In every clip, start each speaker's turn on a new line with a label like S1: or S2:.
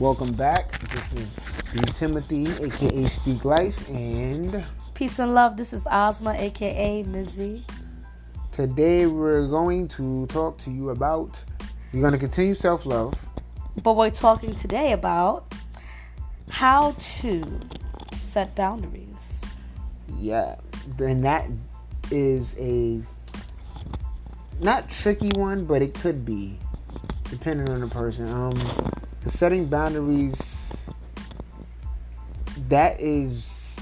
S1: Welcome back. This is B. Timothy, aka Speak Life, and
S2: Peace and love. This is Ozma, aka Mizzy.
S1: today we're going to talk to you about. We're going to continue self love.
S2: But we're talking today about how to set boundaries.
S1: Yeah, and that is a not tricky one, but it could be depending on the person. Um, setting boundaries. That is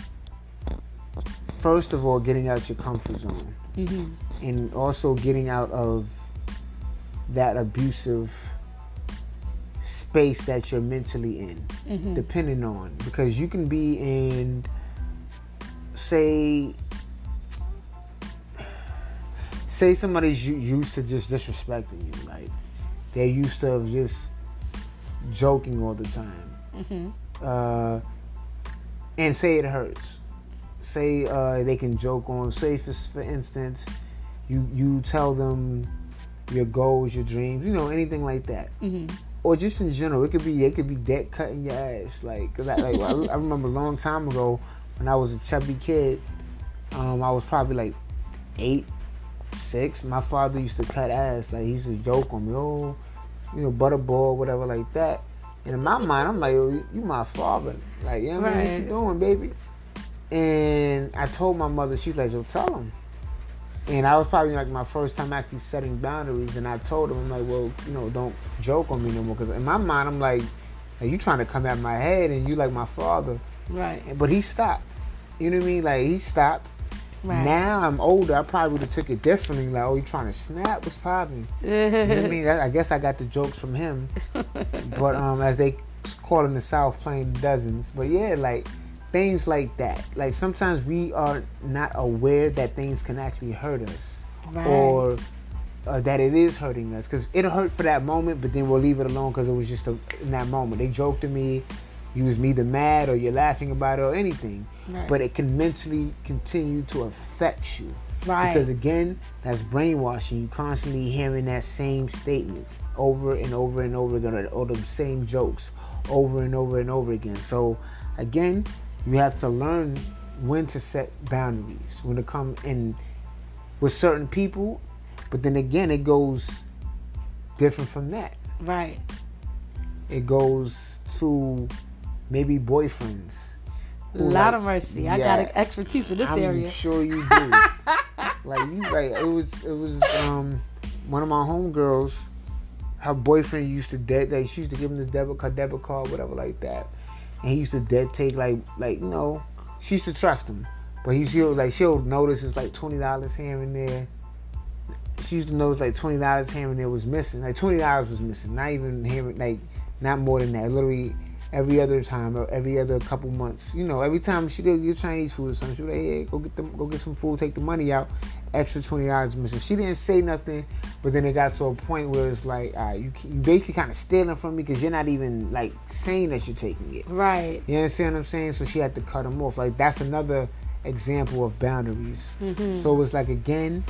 S1: first of all getting out your comfort zone.
S2: Mm-hmm.
S1: and also getting out of that abusive space that you're mentally in
S2: Mm-hmm.
S1: depending on because you can be in say say somebody's used to just disrespecting you like they're used to just joking all the time
S2: Mm-hmm.
S1: uh, and say it hurts. Say uh, they can joke on. Say for, for instance, you you tell them your goals, your dreams, you know, anything like that,
S2: Mm-hmm.
S1: or just in general. It could be it could be debt cutting your ass. Like, 'cause I, like I, I remember a long time ago when I was a chubby kid. Um, I was probably like eight, six. My father used to cut ass. Like he used to joke on me, oh, you know, butterball, whatever, like that. And in my mind, I'm like, oh, you my father. Like, yeah, man, what you doing, baby? And I told my mother, she's like, yo, tell him. And I was probably like my first time actually setting boundaries. And I told him, I'm like, well, you know, don't joke on me no more. Because in my mind, I'm like, hey, you trying to come at my head and you like my father.
S2: Right.
S1: But he stopped. You know what I mean? Like, he stopped.
S2: Right.
S1: Now I'm older. I probably would have took it differently. Like, oh, you trying to snap? What's popping? You know I mean? I I guess I got the jokes from him. But um, as they call in the South, playing dozens. But yeah, like things like that. Like sometimes we are not aware that things can actually hurt us,
S2: right.
S1: or uh, that it is hurting us. Because it'll hurt for that moment, but then we'll leave it alone because it was just a, in that moment. They joked to me. You was either mad or you're laughing about it or anything,
S2: Right.
S1: but it can mentally continue to affect you.
S2: right.
S1: Because again, that's brainwashing. You constantly hearing that same statements over and over and over again, or, or the same jokes over and over and over again. So again, you have to learn when to set boundaries when to come in with certain people. But then again, it goes different from that.
S2: right.
S1: It goes to maybe boyfriends. Who,
S2: Lot
S1: like,
S2: of mercy. I
S1: yeah.
S2: got expertise in this
S1: I'm
S2: area.
S1: sure you do. like you, like it was, it was um one of my homegirls. Her boyfriend used to dead. Like she used to give him this debit card, debit card, whatever, like that. And he used to dead take like, like you know, she used to trust him, but he she'll like she'll notice it's like twenty dollars here and there. She used to notice like twenty dollars here and there was missing. Like twenty dollars was missing. Not even here, like not more than that. Literally every other time or every other couple months. You know, every time she go get Chinese food or something, she would like, hey, go get them, go get some food, take the money out. Extra twenty dollars missing. She didn't say nothing, but then it got to a point where it's like, uh, you you basically kind of stealing from me because you're not even like saying that you're taking it.
S2: Right.
S1: You understand what I'm saying? So she had to cut him off. Like that's another example of boundaries.
S2: Mm-hmm.
S1: So it's like again,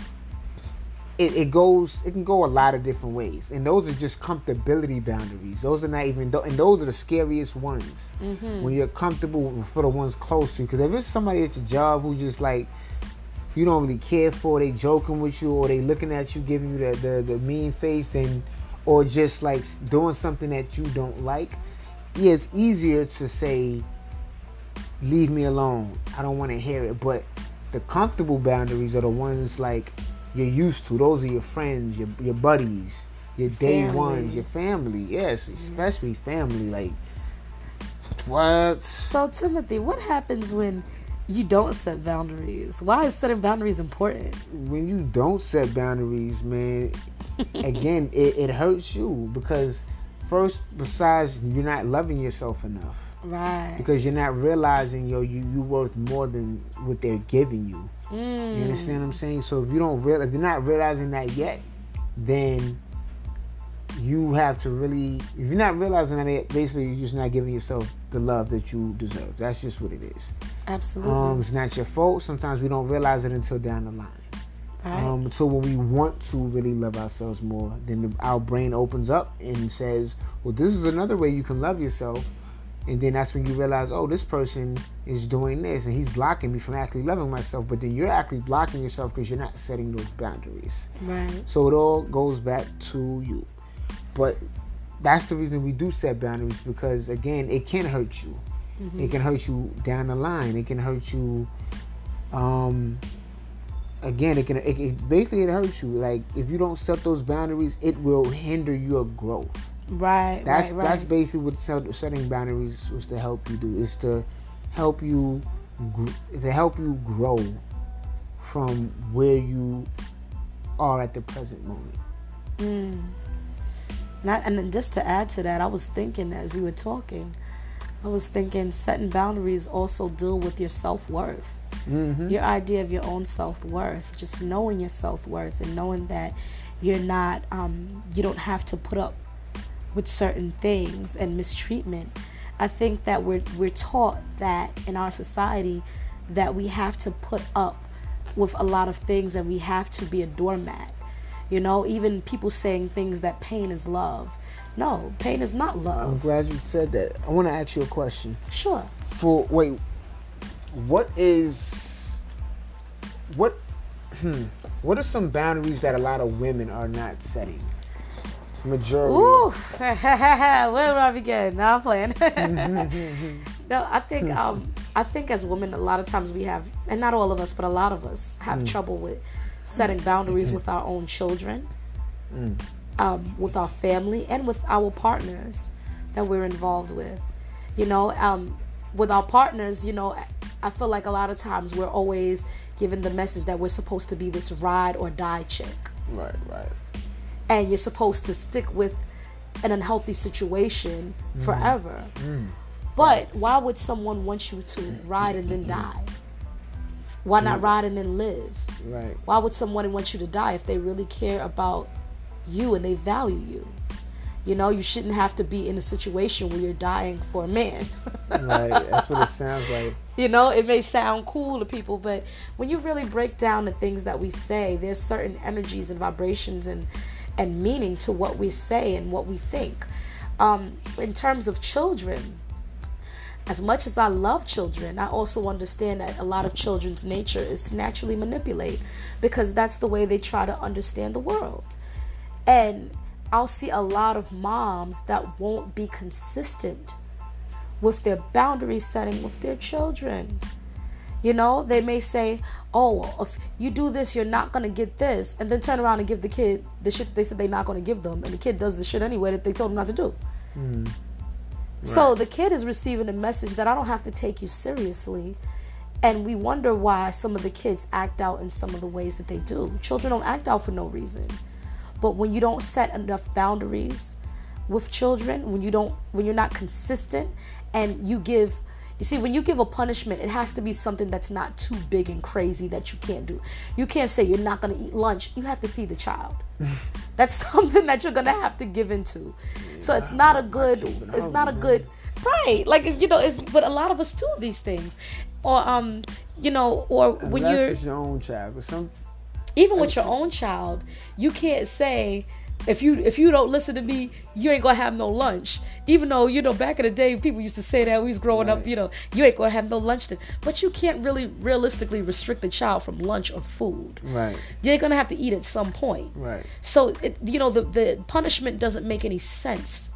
S1: it, it goes it can go a lot of different ways. And those are just comfortability boundaries. Those are not even and those are the scariest ones.
S2: Mm-hmm.
S1: When you're comfortable for the ones close to you. Because if it's somebody at your job who just like you don't really care for, they joking with you or they looking at you, giving you the, the, the mean face, and or just like doing something that you don't like, yeah, it's easier to say, leave me alone. I don't want to hear it. But the comfortable boundaries are the ones like you're used to. Those are your friends, your your buddies, your day
S2: Family.
S1: ones, your family. Yes, especially family. Like what?
S2: So Timothy, what happens when you don't set boundaries? Why is setting boundaries important?
S1: When you don't set boundaries, man, again, it, it hurts you because first, besides you're not loving yourself enough.
S2: Right.
S1: because you're not realizing yo you you worth more than what they're giving you.
S2: Mm.
S1: You understand what I'm saying? So if you don't real if you're not realizing that yet, then you have to really if you're not realizing that basically you're just not giving yourself the love that you deserve. That's just what it is.
S2: Absolutely.
S1: Um, it's not your fault. Sometimes we don't realize it until down the line.
S2: Right.
S1: Um, so when we want to really love ourselves more, then the, our brain opens up and says, "Well, this is another way you can love yourself." And then that's when you realize, oh, this person is doing this, and he's blocking me from actually loving myself. But then you're actually blocking yourself because you're not setting those boundaries.
S2: right.
S1: So it all goes back to you. But that's the reason we do set boundaries because again, it can hurt you. It can hurt you down the line. It can hurt you. Um, again, it can. It, it basically it hurts you. Like if you don't set those boundaries, it will hinder your growth.
S2: Right.
S1: That's
S2: right, right.
S1: that's basically what setting boundaries was to help you do. Is to help you to help you grow from where you are at the present moment.
S2: Mm. And, I, and then just to add to that, I was thinking as you were talking, I was thinking setting boundaries also deal with your self worth.
S1: Mm-hmm.
S2: Your idea of your own self worth, just knowing your self worth and knowing that you're not, um, you don't have to put up with certain things and mistreatment. I think that we're we're taught that in our society that we have to put up with a lot of things and we have to be a doormat. You know, even people saying things that pain is love. No, pain is not love.
S1: I'm glad you said that. I want to ask you a question.
S2: Sure.
S1: For wait, what is what? Hmm, what are some boundaries that a lot of women are not setting? Majority.
S2: Ooh, where would I begin? Now I'm playing. no, I think um, I think as women, a lot of times we have, and not all of us, but a lot of us have trouble with setting boundaries with our own children, um, with our family, and with our partners that we're involved with. You know, um, with our partners, you know, I feel like a lot of times we're always given the message that we're supposed to be this ride or die chick
S1: Right, right.
S2: And you're supposed to stick with an unhealthy situation mm. forever. Mm. But why would someone want you to ride and then die? Why not mm. ride and then live?
S1: Right.
S2: Why would someone want you to die if they really care about you and they value you? You know, you shouldn't have to be in a situation where you're dying for a man.
S1: Right. That's what it sounds like.
S2: you know, it may sound cool to people, but when you really break down the things that we say, there's certain energies and vibrations and and meaning to what we say and what we think. Um, in terms of children, as much as I love children, I also understand that a lot of children's nature is to naturally manipulate because that's the way they try to understand the world. And I'll see a lot of moms that won't be consistent with their boundary setting with their children. You know, they may say, "Oh, if you do this, you're not gonna get this," and then turn around and give the kid the shit they said they're not gonna give them, and the kid does the shit anyway that they told him not to do. Hmm. So the kid is receiving a message that I don't have to take you seriously. And we wonder why some of the kids act out in some of the ways that they do. Children don't act out for no reason. But when you don't set enough boundaries with children, when you don't when you're not consistent and you give you see, when you give a punishment, it has to be something that's not too big and crazy that you can't do. You can't say you're not going to eat lunch. You have to feed the child. that's something that you're going to have to give into. So it's not a good. It's not a good. Right, like you know, it's but a lot of us do these things, or um, you know, or when you're
S1: your own child, but some
S2: even with your own child, you can't say if you if you don't listen to me, you ain't gonna have no lunch. Even though you know back in the day, people used to say that we was growing up. You know, you ain't gonna have no lunch. Then. But you can't really realistically restrict the child from lunch or food.
S1: right,
S2: They're gonna have to eat at some point.
S1: right.
S2: So it, you know the the punishment doesn't make any sense.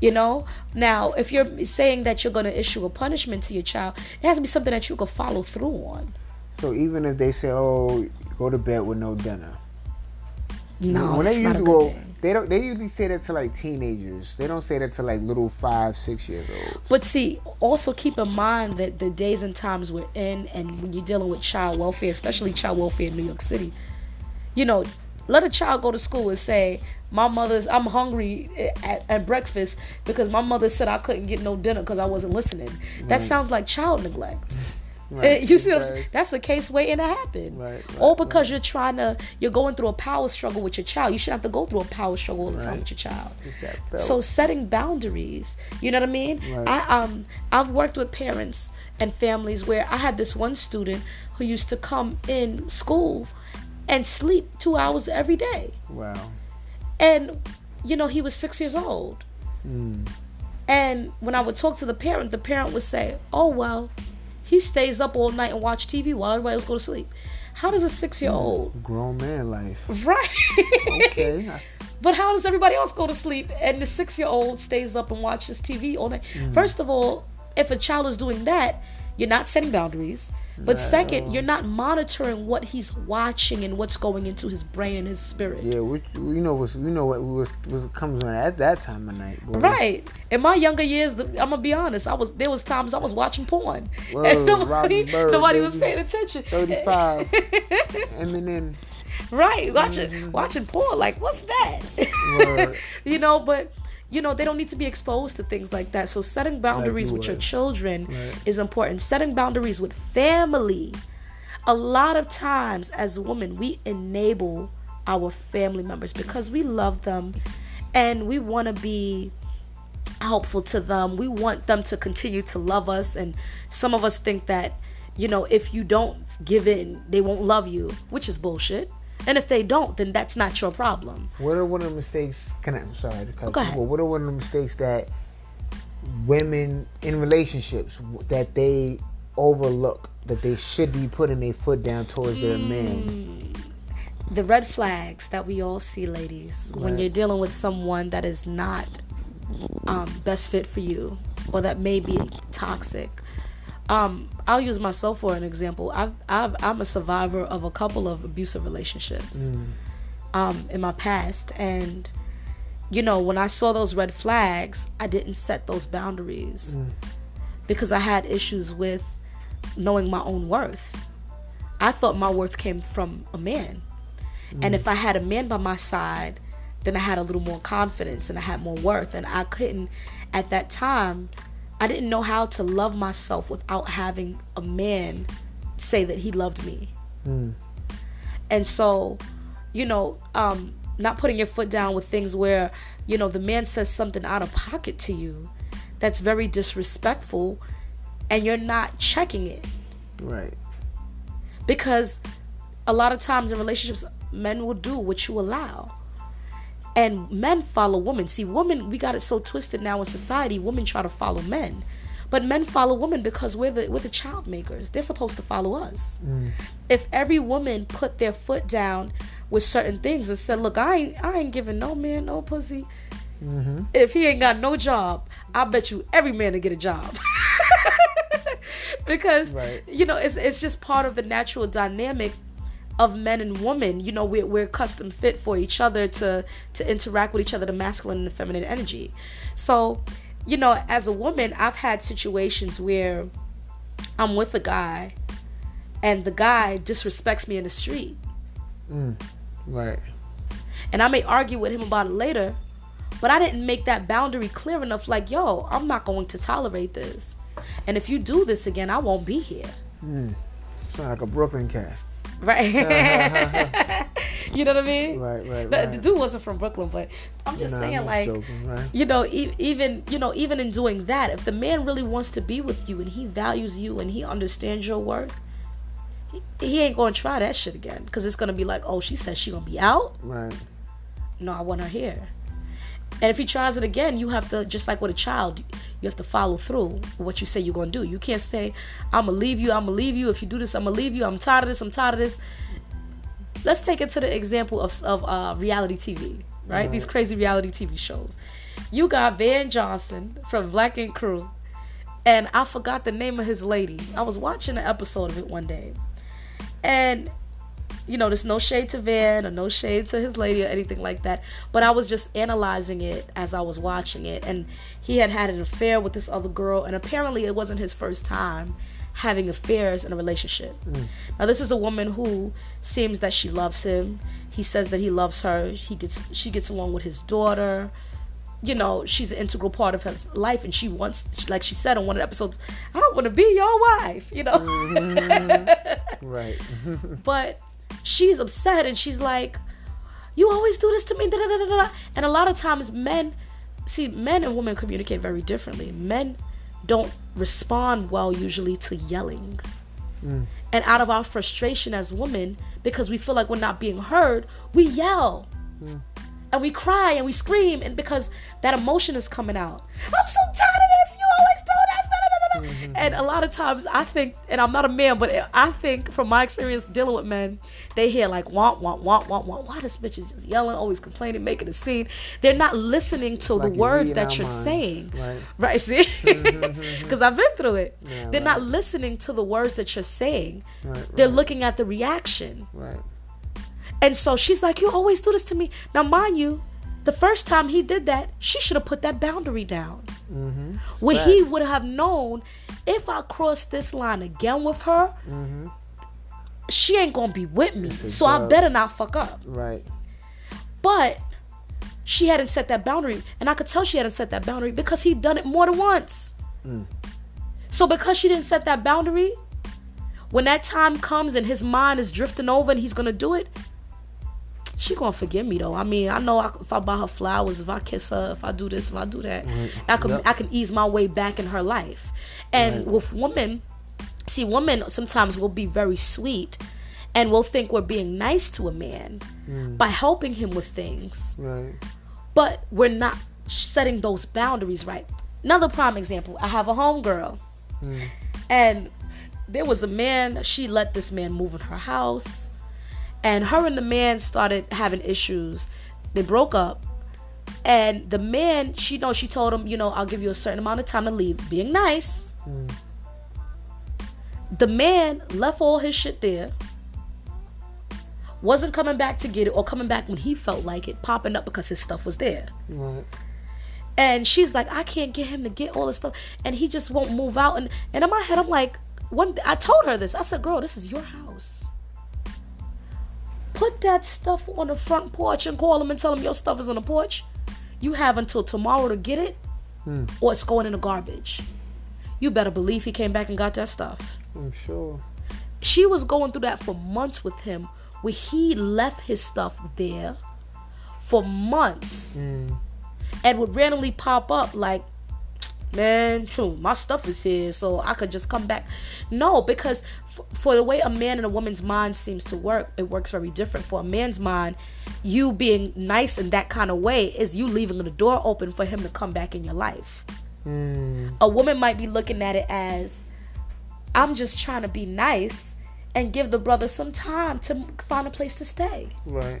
S2: You know, now if you're saying that you're to issue a punishment to your child, it has to be something that you can follow through on.
S1: So even if they say, "Oh, go to bed with no dinner,"
S2: No,
S1: when they
S2: not a
S1: usually go,
S2: thing.
S1: they don't. They usually say that to like teenagers. They don't say that to like little five, six years old.
S2: But see, also keep in mind that the days and times we're in, and when you're dealing with child welfare, especially child welfare in New York City, you know, let a child go to school and say, "My mother's, I'm hungry at, at breakfast because my mother said I couldn't get no dinner because I wasn't listening." That sounds like child neglect.
S1: Right.
S2: you see what I'm saying? That's a case waiting to happen.
S1: Right, right,
S2: All because you're trying to, you're going through a power struggle with your child. You shouldn't have to go through a power struggle all the time with your child. So setting boundaries, you know what I mean?
S1: Right.
S2: I um I've worked with parents and families where I had this one student who used to come in school and sleep two hours every day.
S1: Wow.
S2: And, you know, he was six years old.
S1: Mm.
S2: And when I would talk to the parent, the parent would say, Oh, well, he stays up all night and watch TV while everybody else go to sleep. How does a six year old?
S1: Hmm, grown man life.
S2: Right.
S1: Okay.
S2: But how does everybody else go to sleep and the six year old stays up and watches TV all night? Hmm. First of all, if a child is doing that, you're not setting boundaries. But second, you're um, not monitoring what he's watching and what's going into his brain and his spirit.
S1: Yeah, we, we know what's we know what was was comes on at that time of night. boy.
S2: Right. In my younger years, the, I'm gonna be honest. I was there was times I was watching porn,
S1: Word,
S2: and nobody,
S1: Bird,
S2: nobody was paying attention.
S1: Thirty five. Eminem.
S2: right, watching mm-hmm. watching porn. Like, what's that? You know, but you know they don't need to be exposed to things like that. So setting boundaries with your children
S1: Right.
S2: is important. Setting boundaries with family. A lot of times, as women, we enable our family members because we love them and we want to be helpful to them. We want them to continue to love us. And some of us think that, you know, if you don't give in, they won't love you, which is bullshit. And if they don't, then that's not your problem.
S1: What are one of the mistakes? Can I? I'm sorry to cut
S2: Go
S1: you
S2: ahead.
S1: off. What are one of the mistakes that women in relationships that they overlook that they should be putting their foot down towards their
S2: Mm.
S1: man?
S2: the red flags that we all see, ladies, when you're dealing with someone that is not um, best fit for you or that may be toxic. Um, I'll use myself for an example. I've, I've, I'm a survivor of a couple of abusive relationships um, in my past, and you know, when I saw those red flags, I didn't set those boundaries because I had issues with knowing my own worth. I thought my worth came from a man. And if I had a man by my side, then I had a little more confidence and I had more worth. And I couldn't, at that time, I didn't know how to love myself without having a man say that he loved me. And so, you know, um, not putting your foot down with things where, you know, the man says something out of pocket to you that's very disrespectful and you're not checking it
S1: Right.
S2: because a lot of times in relationships men will do what you allow and men follow women. See women we got it so twisted now in society women try to follow men. But men follow women because we're the we're the child makers. They're supposed to follow us. Mm. If every woman put their foot down with certain things and said look i ain't i ain't giving no man no pussy. Mm-hmm. If he ain't got no job i bet you every man to get a job. Because
S1: Right.
S2: you know it's it's just part of the natural dynamic of men and women you know we're, we're custom fit for each other to to interact with each other the masculine and the feminine energy so you know as a woman i've had situations where i'm with a guy and the guy disrespects me in the street mm,
S1: Right.
S2: and I may argue with him about it later, but I didn't make that boundary clear enough. Like, yo, I'm not going to tolerate this, and if you do this again, I won't be here.
S1: Mm, sound like a Brooklyn cat.
S2: Right? you know what I mean?
S1: Right. Right.
S2: The,
S1: Right.
S2: the dude wasn't from Brooklyn, but I'm just saying,
S1: I'm
S2: like,
S1: joking, right?
S2: you know, e- even you know, even in doing that, if the man really wants to be with you and he values you and he understands your worth, he, he ain't gonna try that shit again because it's gonna be like, oh, she said she gonna be out.
S1: Right.
S2: no, I want her here. And if he tries it again, you have to just like with a child, you have to follow through what you say you're gonna do. You can't say, "I'm gonna leave you. I'm gonna leave you. If you do this, I'm gonna leave you. I'm tired of this. I'm tired of this." Let's take it to the example of of uh, reality TV, right? These crazy reality TV shows. You got Van Johnson from Black Ink Crew, and I forgot the name of his lady. I was watching an episode of it one day, and you know, there's no shade to Van or no shade to his lady or anything like that. But I was just analyzing it as I was watching it. And he had had an affair with this other girl. And apparently it wasn't his first time having affairs in a relationship. Mm. Now, this is a woman who seems that she loves him. He says that he loves her. He gets, she gets along with his daughter. You know, she's an integral part of his life. And she wants, like she said on one of the episodes, I want to be your wife, you know? Mm-hmm.
S1: Right.
S2: but she's upset and she's like you always do this to me da, da, da, da, da." and a lot of times men see men and women communicate very differently men don't respond well usually to yelling
S1: Mm.
S2: And out of our frustration as women, because we feel like we're not being heard, we yell.
S1: Mm.
S2: And we cry and we scream, and because that emotion is coming out. I'm so tired of this. You always do
S1: Mm-hmm.
S2: And a lot of times, I think, and I'm not a man, but I think from my experience dealing with men, they hear like want, want, want, want, want. Why this bitch is just yelling, always complaining, making a scene. They're not listening to
S1: Like
S2: the words that you're
S1: minds,
S2: saying.
S1: right.
S2: Right, see? Because I've been through it.
S1: Yeah,
S2: They're
S1: right.
S2: not listening to the words that you're saying.
S1: Right,
S2: They're looking at the reaction.
S1: Right.
S2: And so she's like, You always do this to me. Now, mind you, the first time he did that, she should have put that boundary down.
S1: Mm-hmm.
S2: Where he would have known if I cross this line again with her,
S1: Mm-hmm.
S2: she ain't gonna be with me. So I better not fuck up.
S1: Right.
S2: But she hadn't set that boundary. And I could tell she hadn't set that boundary because he'd done it more than once.
S1: Mm.
S2: So because she didn't set that boundary, when that time comes and his mind is drifting over and he's gonna do it, she gonna forgive me though. I mean, I know I, if I buy her flowers, if I kiss her, if I do this, if I do that, I can
S1: Yep.
S2: I can ease my way back in her life. And
S1: Right.
S2: with women, see, women sometimes will be very sweet, and will think we're being nice to a man mm. by helping him with things
S1: Right.
S2: but we're not setting those boundaries right. Another prime example I have a homegirl, mm. and there was a man, she let this man move in her house, and her and the man started having issues. They broke up, and the man, she know, she told him, you know, I'll give you a certain amount of time to leave, being nice. Mm. The man left all his shit there wasn't coming back to get it or coming back when he felt like it, popping up because his stuff was there.
S1: Right.
S2: And she's like, I can't get him to get all this stuff, and he just won't move out. And and in my head, I'm like, one. I told her this. I said, girl, this is your house. Put that stuff on the front porch and call him and tell him your stuff is on the porch. You have until tomorrow to get it,
S1: Hmm.
S2: or it's going in the garbage. You better believe he came back and got that stuff
S1: I'm sure.
S2: she was going through that for months with him where he left his stuff there for months
S1: Mm.
S2: and would randomly pop up like man phew, my stuff is here so i could just come back no because f- for the way a man and a woman's mind seems to work it works very different for a man's mind you being nice in that kind of way is you leaving the door open for him to come back in your life
S1: Mm.
S2: a woman might be looking at it as I'm just trying to be nice and give the brother some time to find a place to stay.
S1: Right.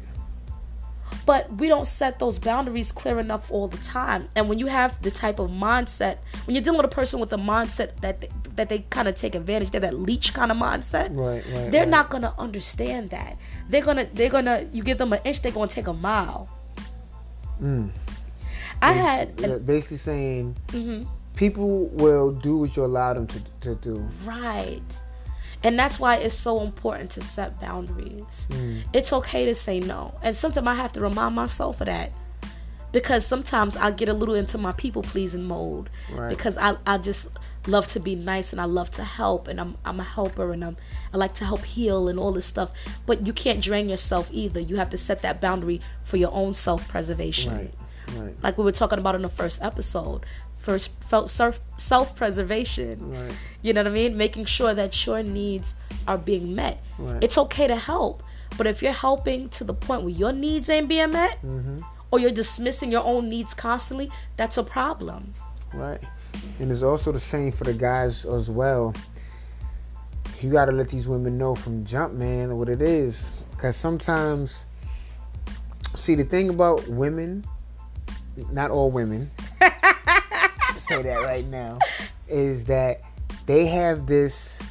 S2: But we don't set those boundaries clear enough all the time. And when you have the type of mindset, when you're dealing with a person with a mindset that they, that they kind of take advantage, they're that leech kind of mindset.
S1: Right. Right.
S2: They're
S1: right.
S2: not gonna understand that. They're gonna they're gonna you give them an inch, they're gonna take a mile.
S1: Mm.
S2: I had
S1: basically saying
S2: Mhm.
S1: people will do what you allow them to, to do.
S2: Right. And that's why it's so important to set boundaries. Mm. It's okay to say no. And sometimes I have to remind myself of that. Because sometimes I get a little into my people pleasing mode.
S1: Right.
S2: Because I, I just love to be nice and I love to help and I'm I'm a helper and I'm I like to help heal and all this stuff. But you can't drain yourself either. You have to set that boundary for your own self preservation
S1: Right. Right.
S2: like we were talking about in the first episode first felt self preservation
S1: Right.
S2: you know what i mean making sure that your needs are being met
S1: Right.
S2: it's okay to help but if you're helping to the point where your needs ain't being met
S1: Mm-hmm.
S2: or you're dismissing your own needs constantly that's a problem
S1: Right. And it's also the same for the guys as well. You got to let these women know from jump, man, what it is. Because sometimes, see, the thing about women, not all women, say that right now, is that they have this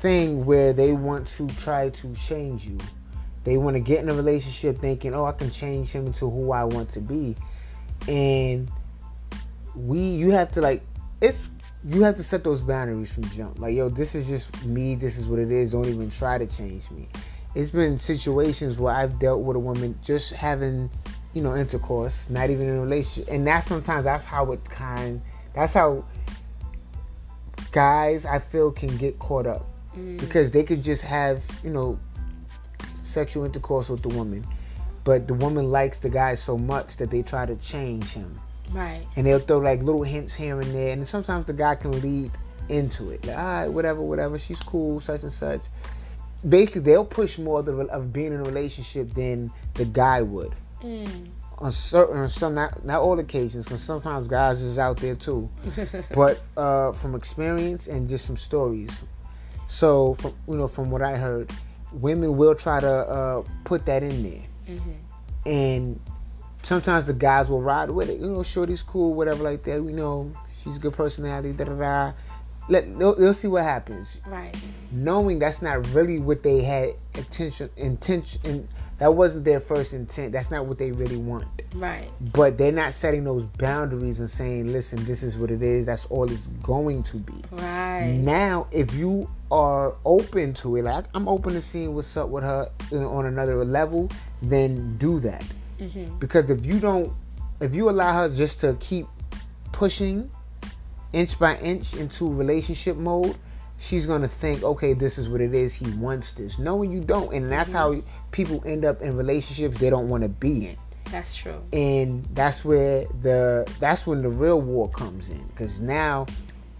S1: thing where they want to try to change you. They want to get in a relationship thinking, oh, I can change him into who I want to be. And we you have to like it's you have to set those boundaries from jump. Like, yo, this is just me, this is what it is. Don't even try to change me. It's been situations where I've dealt with a woman just having, you know, intercourse, not even in a relationship. And that's sometimes that's how it kind that's how guys I feel can get caught up. Mm. Because they could just have, you know, sexual intercourse with the woman. But the woman likes the guy so much that they try to change him
S2: right
S1: and they'll throw like little hints here and there and sometimes the guy can lead into it. Like, all right, whatever, whatever. She's cool, such and such. Basically, they'll push more of, the, of being in a relationship than the guy would.
S2: Mm.
S1: On certain, on some, not not all occasions, because sometimes guys is out there too. but uh, from experience and just from stories. So, from you know, from what I heard, women will try to uh, put that in there,
S2: Mm-hmm.
S1: and sometimes the guys will ride with it. You know, shorty's cool, whatever like that. We know, she's a good personality. Da da da. Let they'll, they'll see what happens.
S2: Right.
S1: Knowing that's not really what they had intention intention that wasn't their first intent. That's not what they really want.
S2: Right.
S1: But they're not setting those boundaries and saying, "Listen, this is what it is. That's all it's going to be."
S2: Right.
S1: Now, if you are open to it, like I'm open to seeing what's up with her on another level, then do that.
S2: Mm-hmm.
S1: Because if you don't, if you allow her just to keep pushing inch by inch into relationship mode, she's gonna think, okay, this is what it is. He wants this, knowing you don't, and that's how mm-hmm. people end up in relationships they don't want to be in
S2: That's true.
S1: and that's where the that's when the real war comes in because now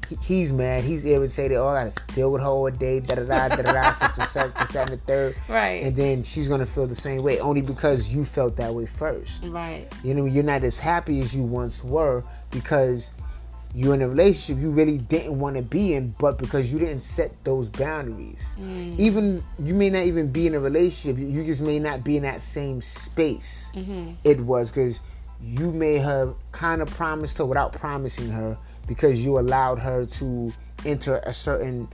S1: he- he's mad he's irritated oh i gotta deal with her all day da da da da da da such and such this that and the third
S2: Right.
S1: and then she's gonna feel the same way only because you felt that way first
S2: right.
S1: you know you're not as happy as you once were because you're in a relationship you really didn't want to be in but because you didn't set those boundaries
S2: Mm.
S1: even you may not even be in a relationship you- just may not be in that same space
S2: Mm-hmm.
S1: it was because you may have kind of promised her without promising her because you allowed her to enter a certain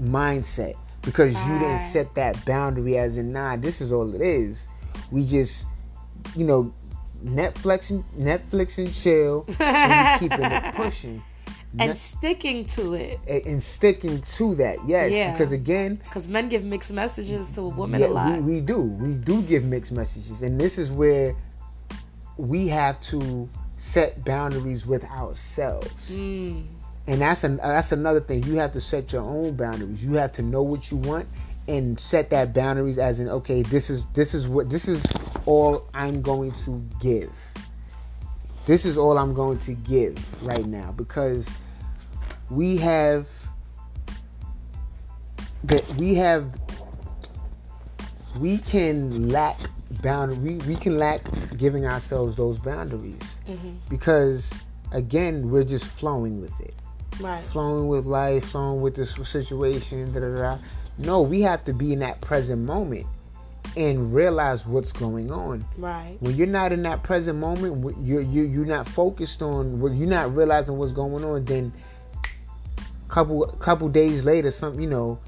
S1: mindset because you didn't set that boundary as in nah this is all it is we just you know netflix and netflix and chill and keeping it pushing
S2: And sticking to it.
S1: and, and sticking to that yes
S2: Yeah.
S1: because again
S2: Because men give mixed messages to women
S1: yeah,
S2: a lot.
S1: We, we do. We do give mixed messages. And this is where we have to set boundaries with ourselves.
S2: Mm.
S1: And that's an, that's another thing. You have to set your own boundaries. You have to know what you want and set that boundaries as in okay, this is this is what this is all I'm going to give. This is all I'm going to give right now because we have that we have we can lack bound we, we can lack giving ourselves those boundaries
S2: Mhm.
S1: because again we're just flowing with it
S2: Right.
S1: flowing with life flowing with this situation da, da, da. No we have to be in that present moment and realize what's going on
S2: Right.
S1: when you're not in that present moment you're, you you're not focused on what you're not realizing what's going on then couple couple days later some you know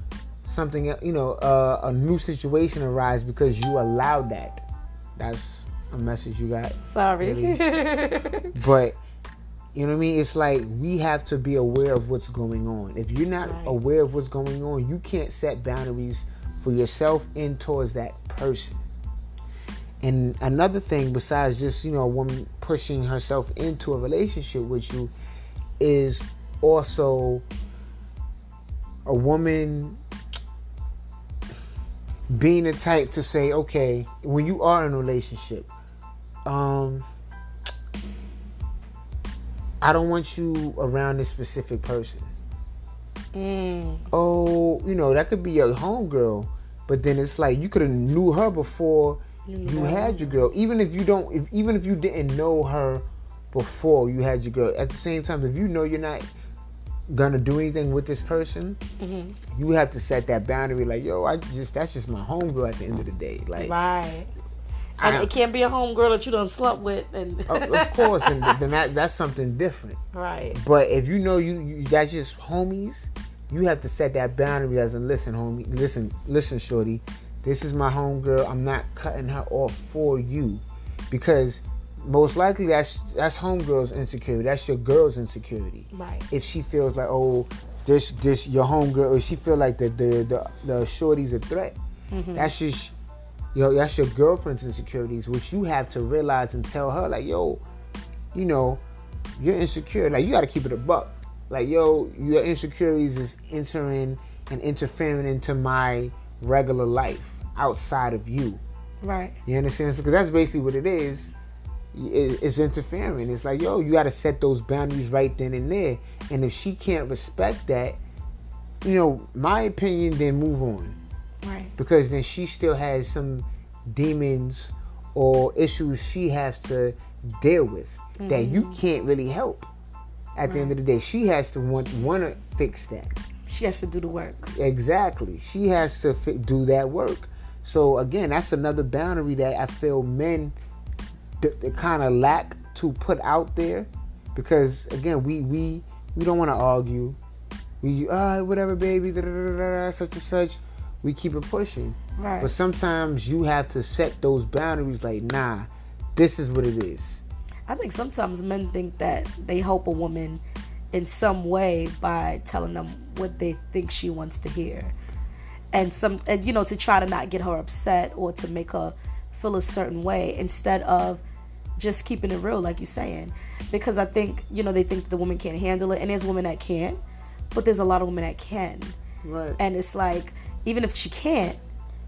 S1: something you know uh, a new situation arises because you allowed that that's a message you got
S2: Sorry.
S1: but you know what I mean? It's like we have to be aware of what's going on. If you're not
S2: Right.
S1: aware of what's going on, you can't set boundaries for yourself and towards that person. And another thing, besides just you know a woman pushing herself into a relationship with you, is also a woman being the type to say, okay, when you are in a relationship, um, I don't want you around this specific person.
S2: mm.
S1: Oh, you know, that could be your homegirl, but then it's like you could have knew her before
S2: You
S1: you had your girl. Even if you don't, if, even if you didn't know her before you had your girl, at the same time, if you know you're not gonna do anything with this person,
S2: Mhm.
S1: you have to set that boundary. Like, yo, I just that's just my homegirl at the end of the day. Like,
S2: Right. And
S1: I-
S2: it can't be a homegirl that you don't slept with. And
S1: of, course, and then that that's something different.
S2: right.
S1: But if you know you, you that's just homies, you have to set that boundary as a listen, homie. Listen, listen, shorty. This is my homegirl. I'm not cutting her off for you, because most likely that's that's homegirl's insecurity. That's your girl's insecurity.
S2: Right.
S1: If she feels like oh, this this your homegirl, or she feel like the the the, the shorty's a threat.
S2: Mhm.
S1: That's just you know that's your girlfriend's insecurities, which you have to realize and tell her like yo, you know, you're insecure. Like you got to keep it a buck. Like yo, your insecurities is entering and interfering into my regular life outside of you.
S2: Right.
S1: You understand? Because that's basically what it is. It's interfering. It's like, yo, you got to set those boundaries right then and there. And if she can't respect that, you know, my opinion, then move on.
S2: Right.
S1: Because then she still has some demons or issues she has to deal with mm-hmm. that you can't really help. At right. the end of the day, she has to want want to fix that.
S2: She has to do the work.
S1: Exactly. She has to fi- do that work. So again, that's another boundary that I feel men d- kind of lack to put out there because again, we we we don't want to argue. We ah uh, whatever, baby, da, da, da, such and such. We keep it pushing.
S2: Right.
S1: But sometimes you have to set those boundaries. Like, nah, this is what it is.
S2: I think sometimes men think that they help a woman in some way by telling them what they think she wants to hear and some and you know to try to not get her upset or to make her feel a certain way instead of just keeping it real like you're saying because i think you know they think the woman can't handle it and there's women that can't but there's a lot of women that can
S1: right
S2: and it's like even if she can't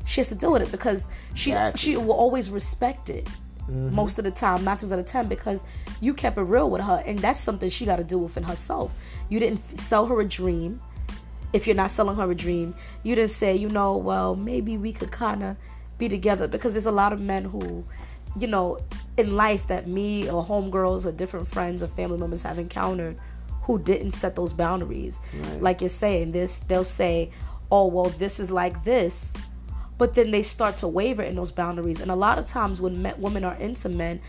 S2: she has to deal with it because she exactly. she will always respect it mm-hmm. most of the time, nine times out of ten, because you kept it real with her, and that's something she got to deal with in herself. You didn't sell her a dream. If you're not selling her a dream, you didn't say, you know, well, maybe we could kind of be together because there's a lot of men who, you know, in life that me or homegirls or different friends or family members have encountered who didn't set those boundaries. Right. Like you're saying, this they'll say, "Oh, well, this is like this." but then they start to waver in those boundaries. And a lot of times when men, women are into men,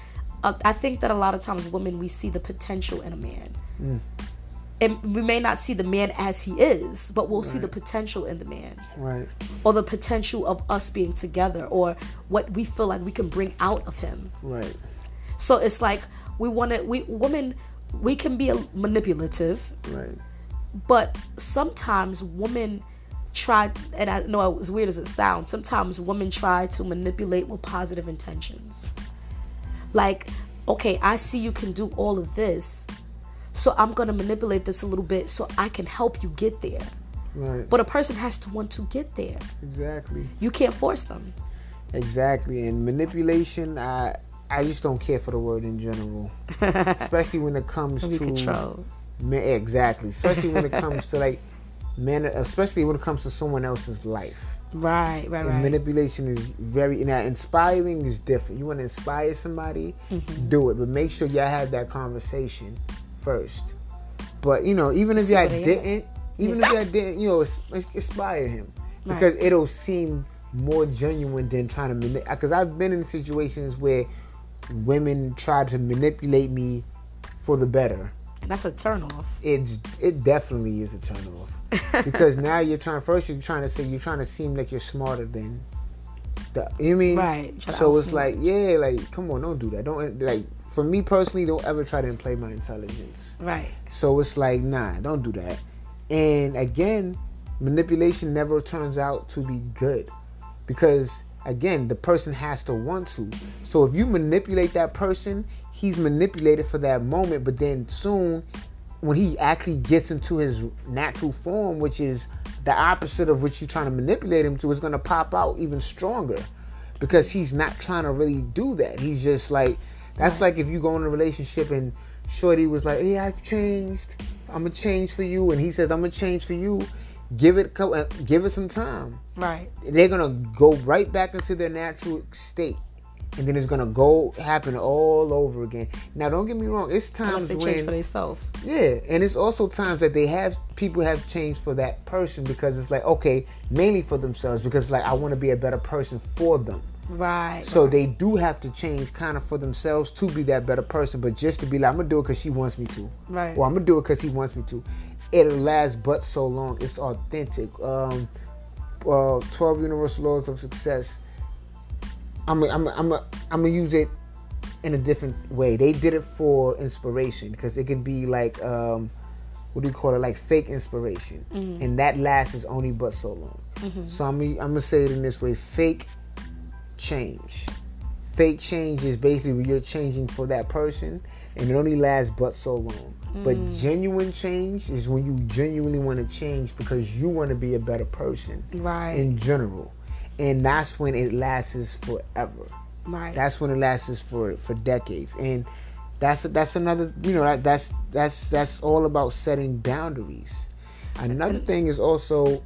S2: uh, I think that a lot of times women we see the potential in a man. Mm. And we may not see the man as he is, but we'll right. see the potential in the man.
S1: Right.
S2: Or the potential of us being together or what we feel like we can bring out of him.
S1: Right.
S2: So it's like we want to we women we can be manipulative.
S1: Right.
S2: But sometimes women try and I know as weird as it sounds, sometimes women try to manipulate with positive intentions. Like, okay, I see you can do all of this, so I'm gonna manipulate this a little bit so I can help you get there.
S1: Right.
S2: But a person has to want to get there.
S1: Exactly.
S2: You can't force them.
S1: Exactly. And manipulation, I I just don't care for the word in general. Especially when it comes to
S2: control.
S1: Exactly. Especially when it comes to like man, especially when it comes to someone else's life.
S2: Right, right,
S1: and
S2: right.
S1: Manipulation is very now inspiring is different. You want to inspire somebody, mm-hmm. do it, but make sure y'all have that conversation first. But you know, even if y'all didn't, even yeah. if y'all didn't, you know, inspire him because right. it'll seem more genuine than trying to manipulate. Because I've been in situations where women try to manipulate me for the better.
S2: And that's a turn off.
S1: It's it definitely is a turn off. Because now you're trying first you're trying to say you're trying to seem like you're smarter than the you mean?
S2: Right
S1: so it's like yeah like come on don't do that. Don't like for me personally don't ever try to play my intelligence.
S2: Right.
S1: So it's like nah don't do that. And again manipulation never turns out to be good. Because again the person has to want to. So if you manipulate that person he's manipulated for that moment but then soon when he actually gets into his natural form, which is the opposite of what you're trying to manipulate him to, is going to pop out even stronger because he's not trying to really do that. He's just like, that's right. like if you go in a relationship and Shorty was like, hey, I've changed. I'm going to change for you. And he says, I'm going to change for you. Give it, uh, give it some time.
S2: Right.
S1: They're going to go right back into their natural state and then it's gonna go happen all over again. Now, don't get me wrong. It's times
S2: they
S1: when
S2: change for themselves.
S1: Yeah, and it's also times that they have people have changed for that person because it's like okay, mainly for themselves because like I want to be a better person for them.
S2: Right.
S1: So they do have to change kind of for themselves to be that better person, but just to be like I'm gonna do it because she wants me to.
S2: Right.
S1: Or I'm gonna do it because he wants me to. It'll last but so long. It's authentic. Um, uh, Twelve Universal Laws of Success I'm a, I'm a, I'm a, I'm gonna use it in a different way. They did it for inspiration because it could be like um, what do you call it? Like fake inspiration, mm-hmm. and that lasts only but so long. Mm-hmm. So I'm I'm gonna say it in this way: fake change. Fake change is basically when you're changing for that person, and it only lasts but so long. Mm. But genuine change is when you genuinely want to change because you want to be a better person,
S2: right?
S1: In general and that's when it lasts forever.
S2: Right.
S1: That's when it lasts for for decades, and that's that's another you know that, that's that's that's all about setting boundaries. Another thing is also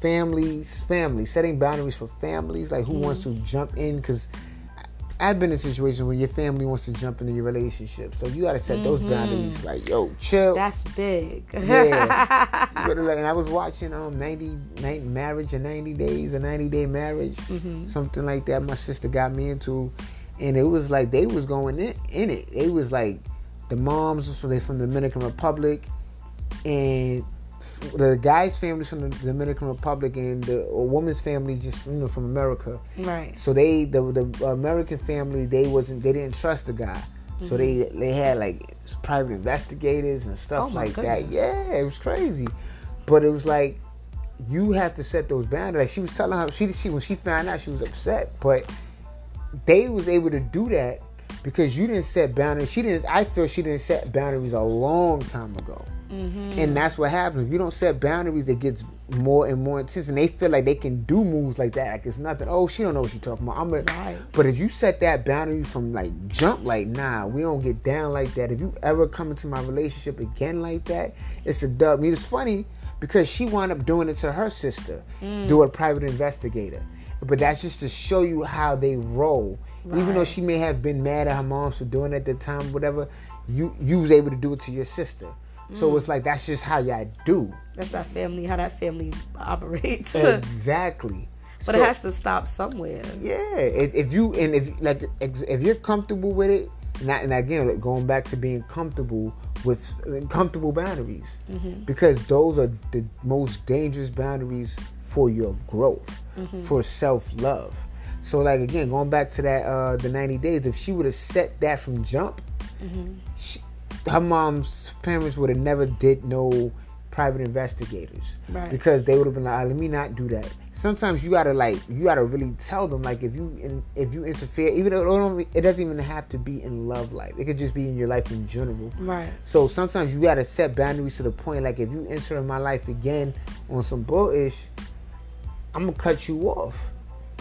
S1: families, families setting boundaries for families. Like who
S2: Mm-hmm.
S1: wants to jump in? Because I've been in situations where your family wants to jump into your relationship, so you got to set those boundaries. Like, yo, chill.
S2: Mm-hmm. That's big.
S1: Yeah. And I was watching um 90, 90 marriage in 90 days, a 90 day marriage,
S2: Mm-hmm.
S1: something like that. My sister got me into, and it was like they was going in, in it. It was like the moms from they from the Dominican Republic, and the guy's family from the Dominican Republic, and the a woman's family just you know from America.
S2: right.
S1: So they the the American family they wasn't they didn't trust the guy. So they mm-hmm. they had like private investigators and stuff
S2: Oh
S1: like that.
S2: goodness.
S1: Yeah, it was crazy. But it was like you have to set those boundaries. Like she was telling her she she when she found out she was upset, but they was able to do that because you didn't set boundaries. She didn't. I feel she didn't set boundaries a long time ago.
S2: Mm-hmm.
S1: And that's what happens. If you don't set boundaries, it gets more and more intense, and they feel like they can do moves like that. Like it's nothing. Oh, she don't know what she talking about. I'm a,
S2: Right.
S1: But if you set that boundary from like jump, like nah, we don't get down like that. If you ever come into my relationship again like that, it's a dub. I mean, it's funny because she wound up doing it to her sister, do a private investigator. But that's just to show you how they roll. Even though she may have been mad at her mom for doing it at the time, whatever, you you was able to do it to your sister. So mm. it's like that's just how y'all do.
S2: That's that family, how that family operates.
S1: Exactly.
S2: but
S1: So-
S2: it has to stop somewhere.
S1: Yeah, if, if you and if like if you're comfortable with it, and, I- and again like, going back to being comfortable with comfortable boundaries, mm-hmm. because those are the most dangerous boundaries for your growth, mm-hmm. for self love. So like again, going back to that uh the 90 days, if she would have set that from jump, mm-hmm. she, her mom's parents would have never did no private investigators
S2: Right.
S1: because they would have been like, "Ah, let me not do that. Sometimes you gotta like, you gotta really tell them like if you in, if you interfere, even though it, it doesn't even have to be in love life. It could just be in your life in general.
S2: Right.
S1: So sometimes you gotta set boundaries to the point like if you enter in my life again on some bullish, I'm gonna cut you off.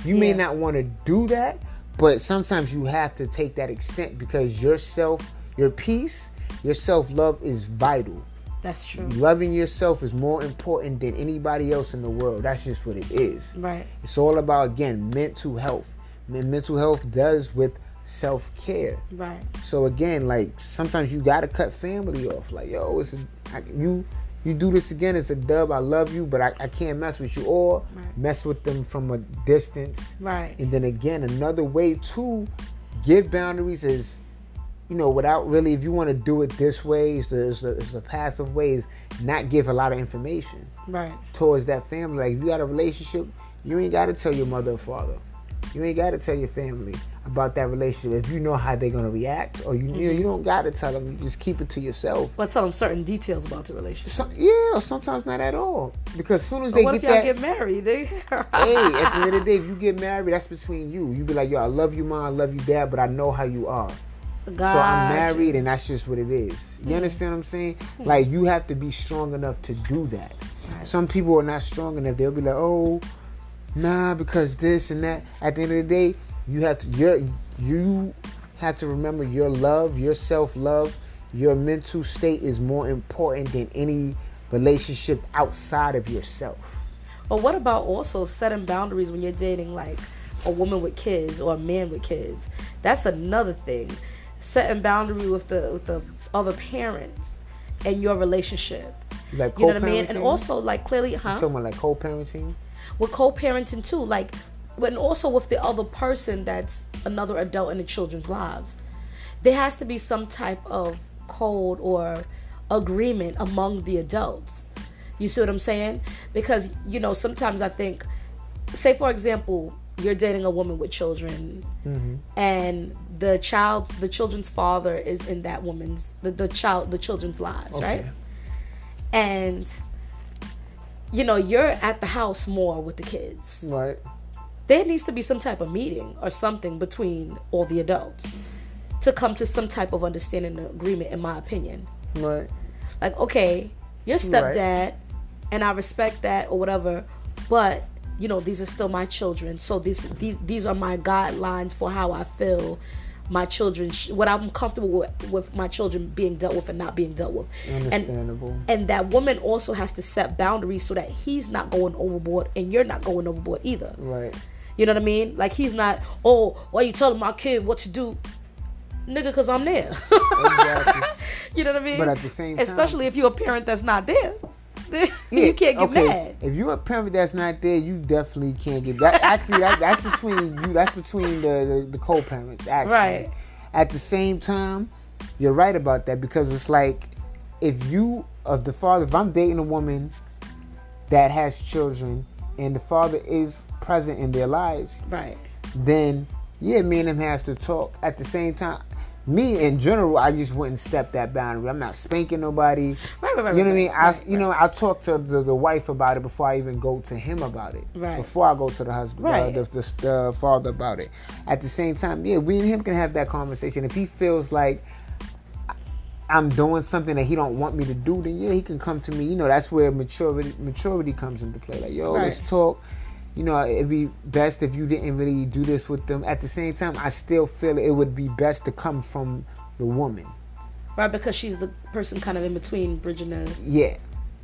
S1: You may not want to do that, but sometimes you have to take that extent because yourself, your peace, your self love is vital.
S2: That's true.
S1: Loving yourself is more important than anybody else in the world. That's just what it is.
S2: Right.
S1: It's all about again mental health. And mental health does with self care.
S2: Right.
S1: So again, like sometimes you gotta cut family off. Like yo, it's a, I, you you do this again, it's a dub. I love you, but I, I can't mess with you, or
S2: Right.
S1: mess with them from a distance.
S2: Right.
S1: And then again, another way to give boundaries is, you know, without really, if you want to do it this way, it's a, it's, it's a passive way, is not give a lot of information
S2: Right.
S1: towards that family. Like if you got a relationship, you ain't got to tell your mother or father. You ain't got to tell your family about that relationship if you know how they're gonna react, or you you, know, mm-hmm. you don't got to tell them. You just keep it to yourself.
S2: But tell them certain details about the relationship.
S1: Some, yeah, or sometimes not at all. Because as soon as they
S2: what
S1: get that,
S2: get married? They
S1: hey, at the end of the day, if you get married, that's between you. You be like, yo, I love you, mom, I love you, dad, but I know how you are. So I'm married, and that's just what it is. You hmm. understand what I'm saying? Hmm. Like you have to be strong enough to do that.
S2: Right.
S1: Some people are not strong enough. They'll be like, oh, nah, because this and that. At the end of the day, you have to your you have to remember your love, your self love, your mental state is more important than any relationship outside of yourself.
S2: But what about also setting boundaries when you're dating like a woman with kids or a man with kids? That's another thing. Setting boundary with the with the other parents and your relationship.
S1: Like
S2: You know what I mean? And also like clearly, huh?
S1: talking about like co-parenting.
S2: with co-parenting too like and also with the other person that's another adult in the children's lives there has to be some type of code or agreement among the adults you see what i'm saying because you know sometimes i think say for example you're dating a woman with children mm-hmm. and the child the children's father is in that woman's the, the child the children's lives right? And you know you're at the house more with the kids.
S1: Right.
S2: there needs to be some type of meeting or something between all the adults to come to some type of understanding and agreement in my opinion.
S1: Right.
S2: like okay your stepdad and i respect that or whatever but you know these are still my children. So these these these are my guidelines for how i feel my children sh- what i'm comfortable with, with my children being dealt with and not being dealt with.
S1: Understandable.
S2: and and that woman also has to set boundaries so that he's not going overboard and you're not going overboard either.
S1: Right.
S2: you know what i mean? Like he's not oh why you telling my kid what to do? Nigga because i'm there.
S1: Exactly.
S2: you know what i mean?
S1: But at the same time-
S2: especially if you're a parent that's not there you can't get
S1: okay.
S2: mad
S1: If you're a parent that's not there, you definitely can't get that. Actually, that, that's between you. That's between the the, the co-parents. Actually,
S2: Right.
S1: At the same time, you're right about that because it's like if you of the father. If I'm dating a woman that has children and the father is present in their lives,
S2: right
S1: then yeah, me and him has to talk. At the same time, me in general, I just wouldn't step that boundary. I'm not spanking nobody.
S2: right right right
S1: You know what I mean? I,
S2: right,
S1: you know, I talk to the, the wife about it before I even go to him about it.
S2: Right.
S1: Before I go to the husband,
S2: Right.
S1: uh, the, the, the father about it. At the same time, yeah, we and him can have that conversation. If he feels like I'm doing something that he don't want me to do, then yeah, he can come to me. You know, that's where maturity maturity comes into play. Like, yo, let's talk. You know, it'd be best if you didn't really do this with them. At the same time, I still feel it would be best to come from the woman.
S2: right because she's the person kind of in between bridging the
S1: Yeah.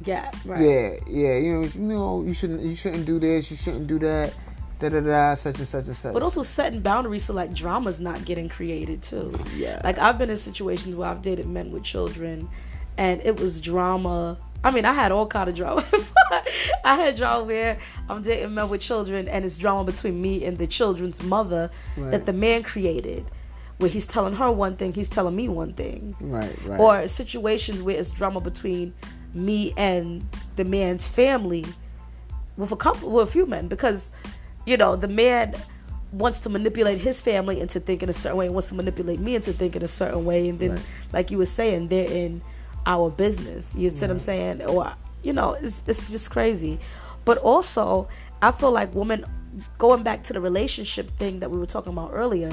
S2: gap right
S1: Yeah, yeah, you know, you know, you shouldn't, you shouldn't do this, you shouldn't do that, da da da, such and such and such.
S2: but also setting boundaries so like drama's not getting created too
S1: Yeah.
S2: like i've been in situations where i've dated men with children and it was drama i mean i had all kind of drama i had drama where i'm dating men with children and it's drama between me and the children's mother
S1: Right.
S2: that the man created where he's telling her one thing he's telling me one thing
S1: right, right,
S2: or situations where it's drama between me and the man's family with a couple with a few men because you know the man wants to manipulate his family into thinking a certain way wants to manipulate me into thinking a certain way and then
S1: Right.
S2: like you were saying they're in our business. You see what i'm saying? Or you know it's, it's just crazy. But also i feel like women going back to the relationship thing that we were talking about earlier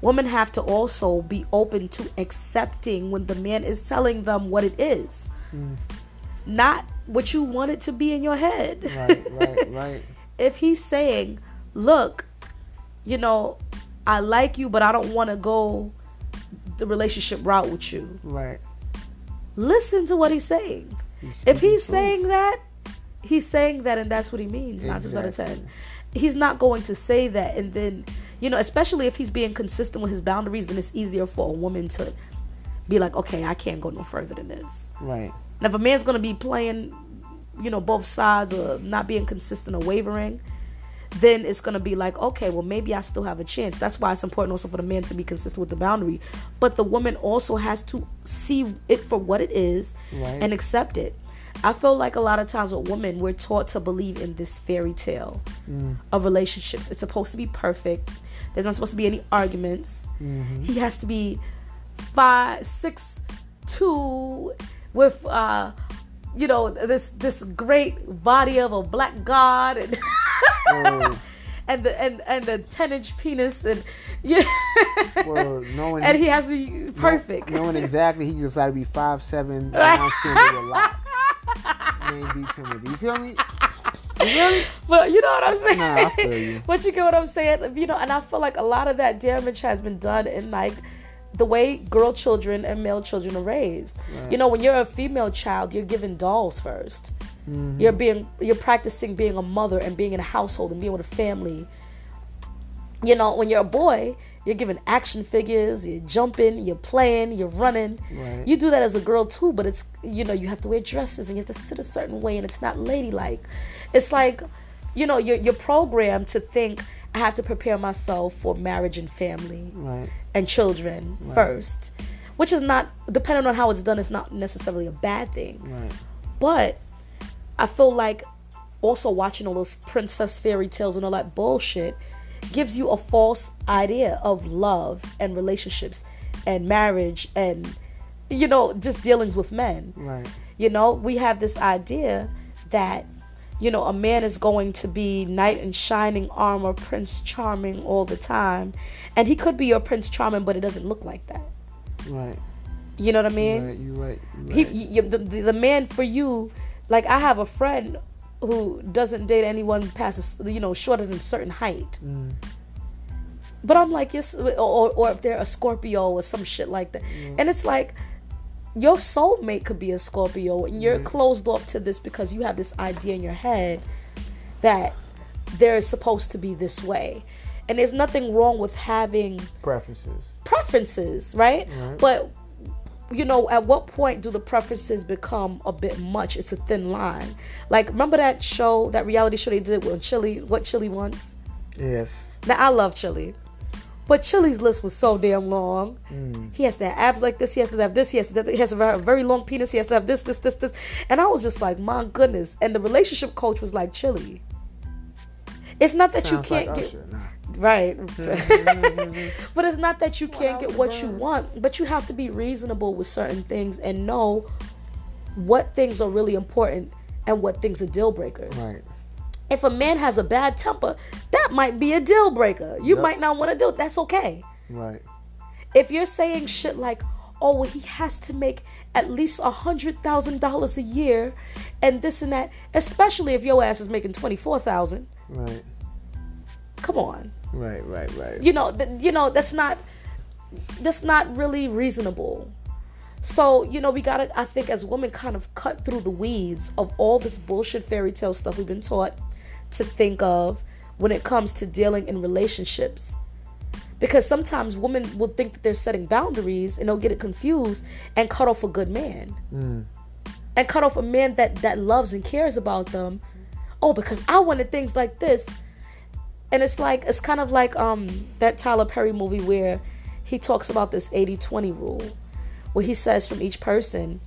S2: women have to also be open to accepting when the man is telling them what it is. Mm. Not what you want it to be in your head.
S1: Right, right, right,
S2: if he's saying, "Look, you know, I like you, but I don't want to go the relationship route with you,"
S1: right.
S2: Listen to what he's saying.
S1: He's
S2: If he's
S1: truth.
S2: saying that, he's saying that, and that's what he means. Nine times out of ten, he's not going to say that, and then you know, especially if he's being consistent with his boundaries, then it's easier for a woman to be like, "Okay, I can't go no further than this."
S1: right,
S2: Now, if a man's gonna be playing, you know, both sides or not being consistent or wavering, then it's gonna be like, okay, well, maybe I still have a chance. That's why it's important also for the man to be consistent with the boundary, but the woman also has to see it for what it is
S1: Right.
S2: and accept it. I feel like a lot of times with women, we're taught to believe in this fairy tale of relationships. It's supposed to be perfect. There's not supposed to be any arguments. He has to be five, six, two, with uh, you know, this this great body of a black god and
S1: Word,
S2: and the and and the ten inch penis and yeah,
S1: word. Knowing,
S2: and he has to be perfect.
S1: Knowing exactly, he just got to be five seven, brown skin with a lot. You ain't be Timothy. You feel me? You feel me?
S2: But you know what I'm saying?
S1: Nah, I feel you.
S2: But you get what I'm saying? You know, and I feel like a lot of that damage has been done in like the way girl children and male children are raised.
S1: Right.
S2: You know, when you're a female child, you're given dolls 1st you
S1: Mm-hmm.
S2: You're being you're practicing being a mother and being in a household and being with a family. You know, when you're a boy, you're given action figures, you're jumping, you're playing, you're running.
S1: Right.
S2: You do that as a girl too, but it's you know, you have to wear dresses and you have to sit a certain way and it's not ladylike. It's like, you know, you're you're programmed to think I have to prepare myself for marriage and family
S1: Right,
S2: and children first. Which is not depending on how it's done, it's not necessarily a bad thing.
S1: right,
S2: But I feel like also watching all those princess fairy tales and all that bullshit gives you a false idea of love and relationships and marriage and you know just dealings with men.
S1: right,
S2: You know, we have this idea that you know a man is going to be knight in shining armor, prince charming all the time, and he could be your prince charming, but it doesn't look like that.
S1: right.
S2: You know what I mean?
S1: Right, you're right. You
S2: he
S1: right.
S2: you, the, the the man for you like i have a friend who doesn't date anyone past you know shorter than a certain height
S1: Mm.
S2: But I'm like, yes, or, or if they're a Scorpio or some shit like that. And it's like, your soulmate could be a Scorpio and you're mm-hmm. closed off to this because you have this idea in your head that they're supposed to be this way. And there's nothing wrong with having
S1: Preferences.
S2: preferences, right?
S1: Right.
S2: But you know, at what point do the preferences become a bit much? It's a thin line. Like, remember that show, that reality show they did with Chilli, what Chilli wants?
S1: Yes.
S2: Now, I love Chilli. But Chilli's list was so damn long.
S1: Mm.
S2: He has to have abs like this. He has to have this. He has to. Have, he has to have a very long penis. He has to have this, this, this, this. And I was just like, my goodness. And the relationship coach was like, Chilli. It's not that
S1: Sounds
S2: you can't
S1: like
S2: get
S1: Usher. Nah.
S2: right, but it's not that you can't get what you want. But you have to be reasonable with certain things and know what things are really important and what things are deal breakers
S1: Right.
S2: If a man has a bad temper, that might be a deal breaker. You
S1: Yep.
S2: might not want to do it. That's okay.
S1: Right.
S2: If you're saying shit like, oh, well, he has to make at least a hundred thousand dollars a year and this and that, especially if your ass is making twenty four thousand.
S1: Right.
S2: Come on.
S1: Right. Right. Right.
S2: You know, th- you know, that's not that's not really reasonable. So, you know, we gotta, I think, as women, kind of cut through the weeds of all this bullshit fairy tale stuff we've been taught to think of when it comes to dealing in relationships. Because sometimes women will think that they're setting boundaries and they'll get it confused and cut off a good man.
S1: Mm.
S2: And cut off a man that, that loves and cares about them. Oh, because I wanted things like this. And it's like, it's kind of like um that Tyler Perry movie where he talks about this 80 20 rule where he says from each person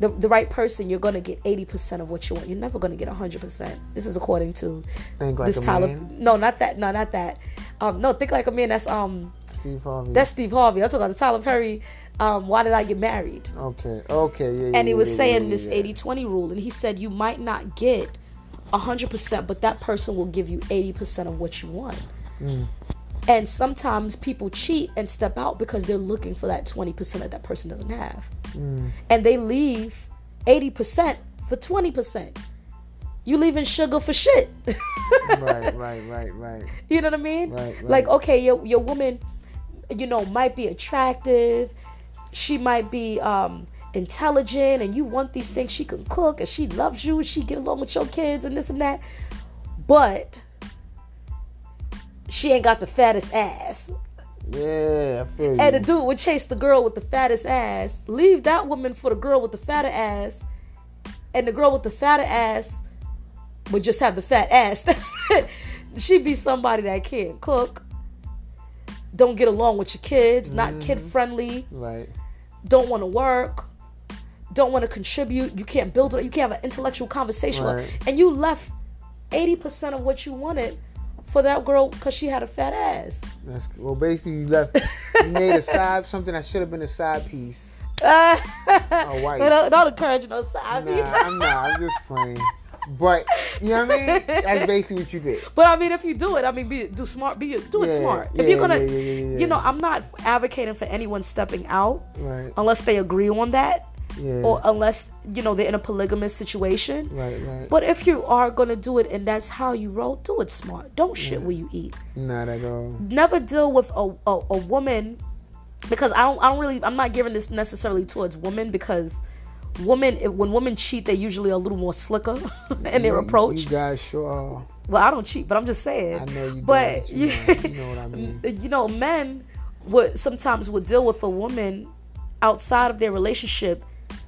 S2: the, the right person you're going to get 80% of what you want you're never going to get 100% this is according to
S1: Think like
S2: this
S1: a
S2: tyler no not that no not that um no think like a man that's um
S1: Steve Harvey.
S2: that's steve harvey i'm talking about the tyler perry um why did i get married
S1: okay. Okay. Yeah. yeah
S2: and he was
S1: yeah,
S2: saying
S1: yeah,
S2: this
S1: yeah.
S2: 80 20 rule and he said you might not get 100% but that person will give you 80% of what you want
S1: Mm.
S2: And sometimes people cheat and step out because they're looking for that 20% that that person doesn't have
S1: Mm.
S2: and they leave 80% for 20% you leaving sugar for shit
S1: right. Right. Right. Right.
S2: you know what i mean
S1: Right, right.
S2: like okay your, your woman you know might be attractive she might be um intelligent and you want these things she can cook and she loves you she get along with your kids and this and that but she ain't got the fattest ass.
S1: Yeah. I feel you.
S2: and the dude would chase the girl with the fattest ass. Leave that woman for the girl with the fatter ass. And the girl with the fatter ass would just have the fat ass. That's it. She'd be somebody that can't cook. Don't get along with your kids. Not mm-hmm. kid friendly
S1: Right.
S2: don't want to work. Don't want to contribute. You can't build it you can't have an intellectual conversation
S1: Right.
S2: and you left 80% of what you wanted for that girl because she had a fat ass
S1: That's well. Basically, you left. you made a side something that should have been a side piece.
S2: Uh,
S1: white.
S2: But don't, don't encourage no side
S1: Nah,
S2: piece.
S1: I'm not. I'm just playing. But you know what I mean? That's basically what you did.
S2: But I mean, if you do it, I mean, be do smart. Be do it
S1: Yeah,
S2: smart.
S1: yeah,
S2: if you're gonna,
S1: yeah.
S2: you know, I'm not advocating for anyone stepping out
S1: Right.
S2: unless they agree on that,
S1: Yeah.
S2: or unless you know they're in a polygamous situation.
S1: right. Right.
S2: But if you are gonna do it and that's how you roll, do it smart. Don't shit where you eat.
S1: not at all.
S2: Never deal with a, a, a woman because I don't I don't really I'm not giving this necessarily towards women because women if, when women cheat they usually are a little more slicker in their
S1: You-
S2: approach.
S1: You guys sure are.
S2: Well, I don't cheat, but I'm just saying.
S1: I know you do,
S2: But
S1: you know- you know what I mean.
S2: you know, men would sometimes would deal with a woman outside of their relationship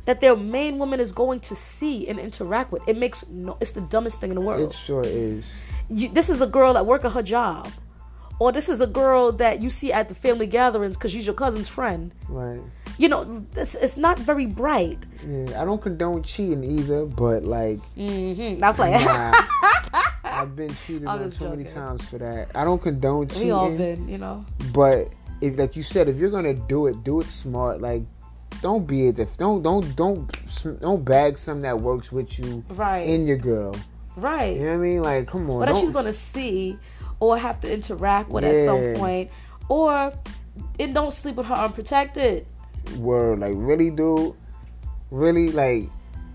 S2: that their main woman is going to see and interact with. It makes no. It's the dumbest thing in the world.
S1: It sure is.
S2: you, this is a girl that work at her job, or this is a girl that you see at the family gatherings because she's your cousin's friend.
S1: Right.
S2: You know, this it's not very bright.
S1: Yeah. I don't condone cheating either, but like,
S2: Mm-hmm. Not playing.
S1: nah, I've been cheated on so many times for that. I don't condone cheating.
S2: we all been, you know.
S1: But if, like you said, if you're gonna do it, do it smart. Like, don't be it. If don't don't don't don't bag something that works with you
S2: Right.
S1: in your girl.
S2: Right.
S1: You know what I mean? Like, come on.
S2: that she's gonna see or have to interact with at some point or and don't sleep with her unprotected
S1: word like really dude really like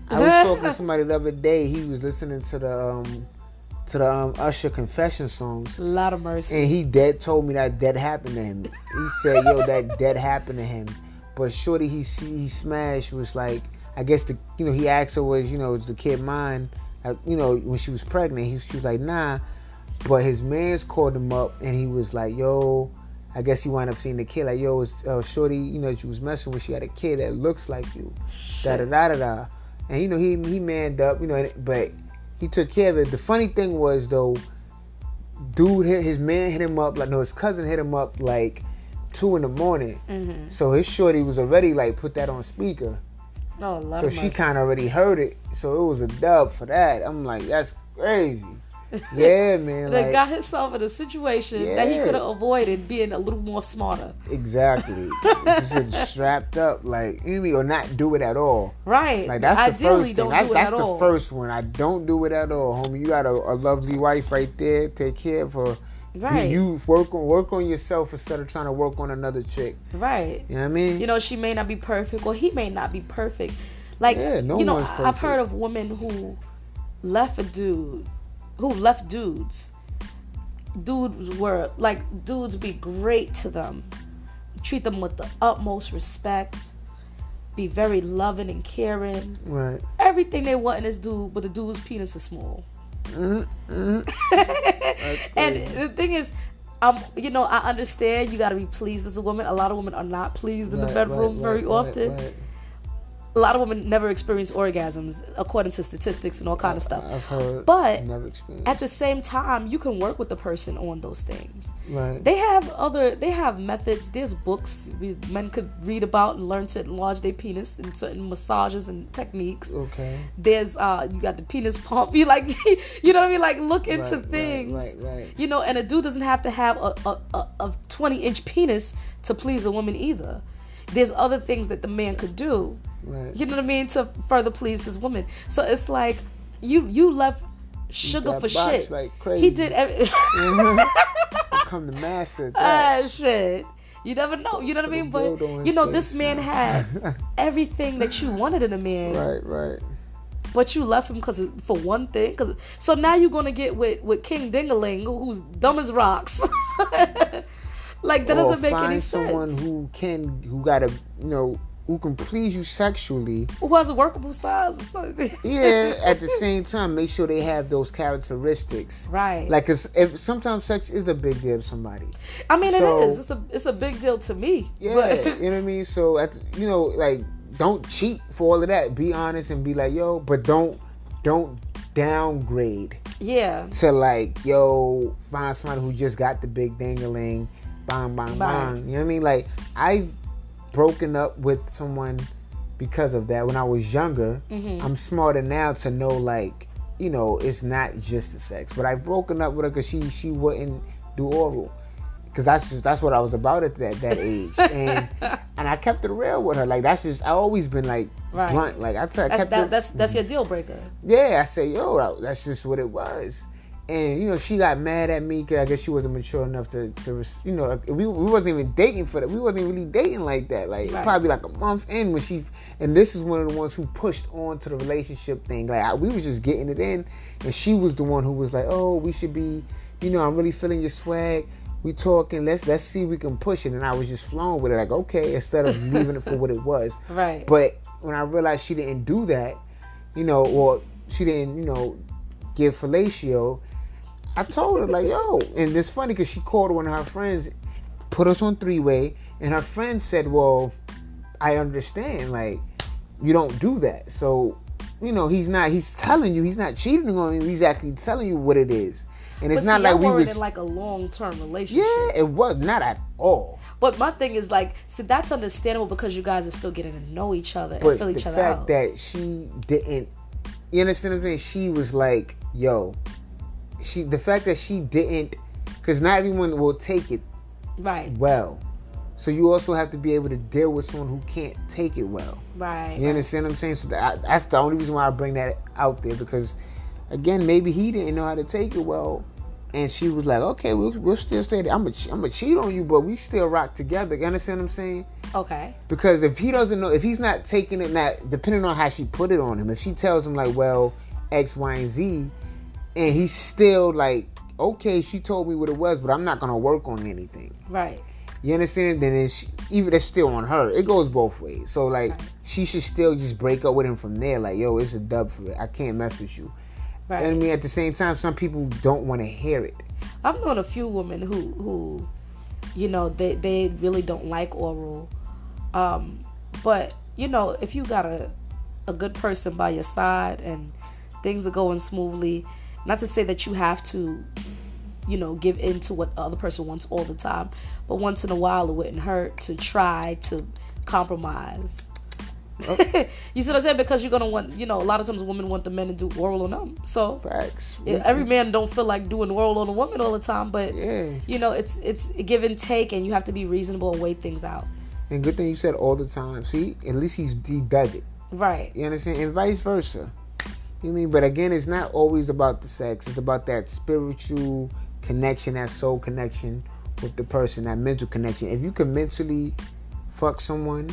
S1: i was talking to somebody the other day he was listening to the um to the um, Usher confession songs.
S2: A lot of mercy.
S1: And he dead told me that that happened to him. He said, "Yo, that that happened to him." But shorty, he he smashed was like, I guess the you know he asked her was you know is the kid mine? You know when she was pregnant, he she was like nah. But his man's called him up and he was like, "Yo." I guess he wound up seeing the kid like, yo, it's uh, Shorty, you know, she was messing with. She had a kid that looks like you. Da da da da da. And you know, he he manned up, you know, but he took care of it. The funny thing was though, dude hit his man hit him up like no, his cousin hit him up like two in the morning.
S2: Mm-hmm.
S1: So his shorty was already like put that on speaker.
S2: Oh, lot
S1: So she kind of already heard it. So it was a dub for that. I'm like, that's crazy. Yeah, man.
S2: that
S1: Like,
S2: got himself in a situation that he could have avoided being a little more smarter.
S1: exactly. Just strapped up, like you know, what I mean? or not do it at all.
S2: Right.
S1: Like that's the
S2: Ideally,
S1: first thing.
S2: don't
S1: That's,
S2: do it
S1: that's
S2: at
S1: the
S2: all.
S1: first one. I don't do it at all, homie. You got a, a lovely wife right there. Take care of her.
S2: Right.
S1: You, you work on work on yourself instead of trying to work on another chick.
S2: Right.
S1: You know what I mean?
S2: You know, she may not be perfect, or he may not be perfect. Like,
S1: Yeah, no
S2: you know, I've heard of women who left a dude, who left dudes. Dudes were like dudes be great to them, treat them with the utmost respect, be very loving and caring.
S1: right.
S2: Everything they want in this dude, but the dude's penis is small.
S1: Mm-hmm.
S2: and the thing is, um, you know, I understand you got to be pleased as a woman. A lot of women are not pleased in the bedroom very often. A lot of women never experience orgasms, according to statistics and all kind of stuff.
S1: I've heard.
S2: But. At the same time, you can work with the person on those things.
S1: right.
S2: They have other, they have methods. There's books we, men could read about and learn to enlarge their penis in certain massages and techniques.
S1: okay.
S2: There's, uh, you got the penis pump. You like, you know what I mean? Like look into
S1: Right, right,
S2: things.
S1: Right. Right.
S2: You know, and a dude doesn't have to have a, a, a, a 20 inch penis to please a woman either. There's other things that the man could do.
S1: Right.
S2: You know what I mean? To further please his woman. So it's like you you left sugar for shit.
S1: like
S2: he did every
S1: Become the master.
S2: Ah shit. You never know. You know what I mean? But you know, this man had everything that you wanted in a man,
S1: right. Right.
S2: but you left him because for one thing. Cause so now you're gonna get with with King Dingaling, who's dumb as rocks. like that
S1: or
S2: doesn't make any sense.
S1: find someone who can who got a you know who can please you sexually
S2: Who has a workable size or something?
S1: yeah at the same time make sure they have those characteristics
S2: Right.
S1: like 'cause if sometimes sex is a big deal to somebody
S2: I mean,
S1: So-
S2: it is. It's a it's a big deal to me.
S1: yeah
S2: But
S1: you know what i mean so at the- you know like don't cheat for all of that be honest and be like yo but don't don't downgrade
S2: yeah,
S1: to like yo find somebody who just got the big dangling bang bang
S2: Bang.
S1: bang you know what i mean like i've broken up with someone because of that when i was younger
S2: Mhm.
S1: i'm smarter now to know like you know it's not just the sex but i've broken up with her because she she wouldn't do oral because that's just that's what i was about at that that age and and i kept it real with her like that's just i always been like
S2: Right.
S1: blunt like i, t- I
S2: that's
S1: kept
S2: that,
S1: it
S2: that's that's your deal breaker.
S1: yeah, I say, yo, that's just what it was. And you know, she got mad at me because I guess she wasn't mature enough to, to you know, we, we wasn't even dating for that. We wasn't really dating like that. Like
S2: Right.
S1: probably like a month in when she, and this is one of the ones who pushed on to the relationship thing. Like I, we was just getting it in, and she was the one who was like, oh, we should be, you know, I'm really feeling your swag. We talking. Let's let's see if we can push it. And I was just flowing with it, like okay, instead of leaving it for what it was.
S2: Right.
S1: But when I realized she didn't do that, you know, or she didn't, you know, give fellatio, I told her like, yo, and it's funny because she called one of her friends, put us on three way, and her friend said, well, I understand, like, you don't do that. So, you know, he's not. He's telling you. He's not cheating on you. He's actually telling you what it is, and it's
S2: but
S1: not
S2: see,
S1: like we
S2: were
S1: was.
S2: in like a long term relationship.
S1: yeah, it was not at all.
S2: But my thing is like, see, that's understandable because you guys are still getting to know each other and
S1: But
S2: fill
S1: the
S2: each other out.
S1: The fact that she didn't, you understand what I'm saying? She was like, yo, she. The fact that she didn't, because not everyone will take it
S2: right.
S1: well. So you also have to be able to deal with someone who can't take it well.
S2: Right.
S1: You understand what I'm saying? So that, that's the only reason why I bring that out there because, again, maybe he didn't know how to take it well, and she was like, okay, we'll, we'll still stay there. I'm a, I'm a cheat on you, but we still rock together. You understand what I'm saying?
S2: Okay.
S1: Because if he doesn't know, if he's not taking it, not depending on how she put it on him, if she tells him like, well, X, Y, and Z, and he's still like, okay, she told me what it was, but I'm not gonna work on anything.
S2: Right.
S1: You understand? Then it's even it's still on her. It goes both ways. So like
S2: Right.
S1: she should still just break up with him from there. Like, yo, it's a dub for it. I can't mess with you.
S2: Right.
S1: And I mean, at the same time, some people don't want to hear it.
S2: I've known a few women who who, you know, they they really don't like oral, um, but you know, if you got a a good person by your side and things are going smoothly, not to say that you have to, you know, give in to what the other person wants all the time, but once in a while it wouldn't hurt to try to compromise. you see what I'm saying? Because you're gonna want, you know, a lot of times women want the men to do oral on them. So
S1: Facts.
S2: yeah, mm-hmm. every man don't feel like doing oral on a woman all the time, but
S1: Yeah.
S2: you know, it's it's give and take, and you have to be reasonable and weigh things out.
S1: And good thing you said all the time. See, at least he's he does it.
S2: Right.
S1: You understand? And vice versa. You mean? But again, it's not always about the sex. It's about that spiritual connection, that soul connection with the person, that mental connection. If you can mentally fuck someone,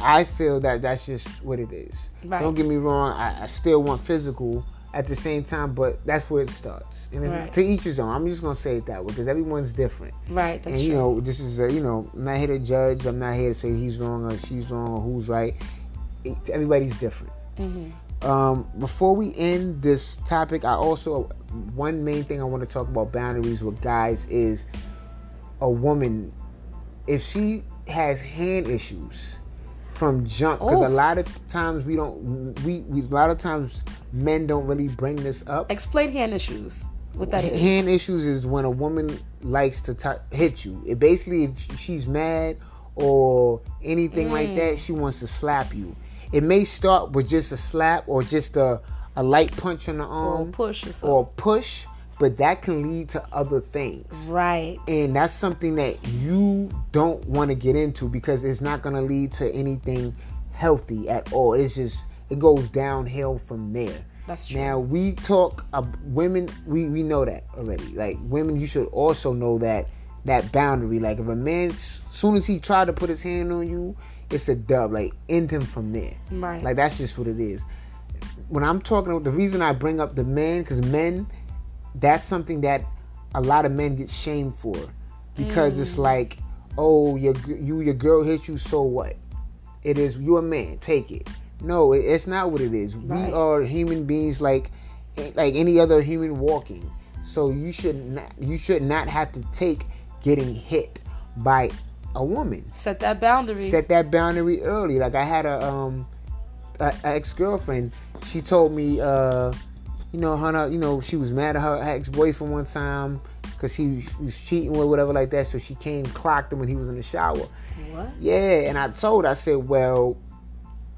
S1: I feel that that's just what it is.
S2: Right.
S1: Don't get me wrong. I, I still want physical at the same time, but that's where it starts. And
S2: Right.
S1: to each his own. I'm just gonna say it that way because everyone's different.
S2: Right. That's
S1: and
S2: true.
S1: you know, this is a, you know, I'm not here to judge. I'm not here to say he's wrong or she's wrong or who's right. It, everybody's different.
S2: hmm
S1: Um, before we end this topic, I also one main thing I want to talk about boundaries with guys is a woman if she has hand issues from jump because a lot of times we don't we, we a lot of times men don't really bring this up
S2: Explain hand issues. What that is.
S1: hand issues is when a woman likes to t- hit you. It basically, if she's mad or anything like
S2: Mm.
S1: that, she wants to slap you. It may start with just a slap or just a, a light punch on the
S2: or
S1: arm
S2: push or
S1: or push, but that can lead to other things.
S2: right.
S1: And that's something that you don't want to get into because it's not going to lead to anything healthy at all. It's just, it goes downhill from there.
S2: That's true.
S1: Now we talk uh, women. We we know that already. Like women, you should also know that that boundary. Like if a man, soon as he tried to put his hand on you, it's a dub. Like end him from there.
S2: right.
S1: Like that's just what it is. When I'm talking, about the reason I bring up the men, because men, that's something that a lot of men get shamed for, because it's mm. like, oh, your you your girl hit you, so what? It is you're a man, take it. No, it, it's not what it is.
S2: Right.
S1: We are human beings, like eh, like any other human walking. So you should not you should not have to take getting hit by a woman
S2: Set that boundary.
S1: set that boundary early. Like I had a um a, a ex girlfriend. She told me, uh, you know, Hannah, you know, she was mad at her ex boyfriend one time because he was cheating or whatever like that. So she came clocked him when he was in the shower.
S2: what?
S1: Yeah, and I told her, I said, well.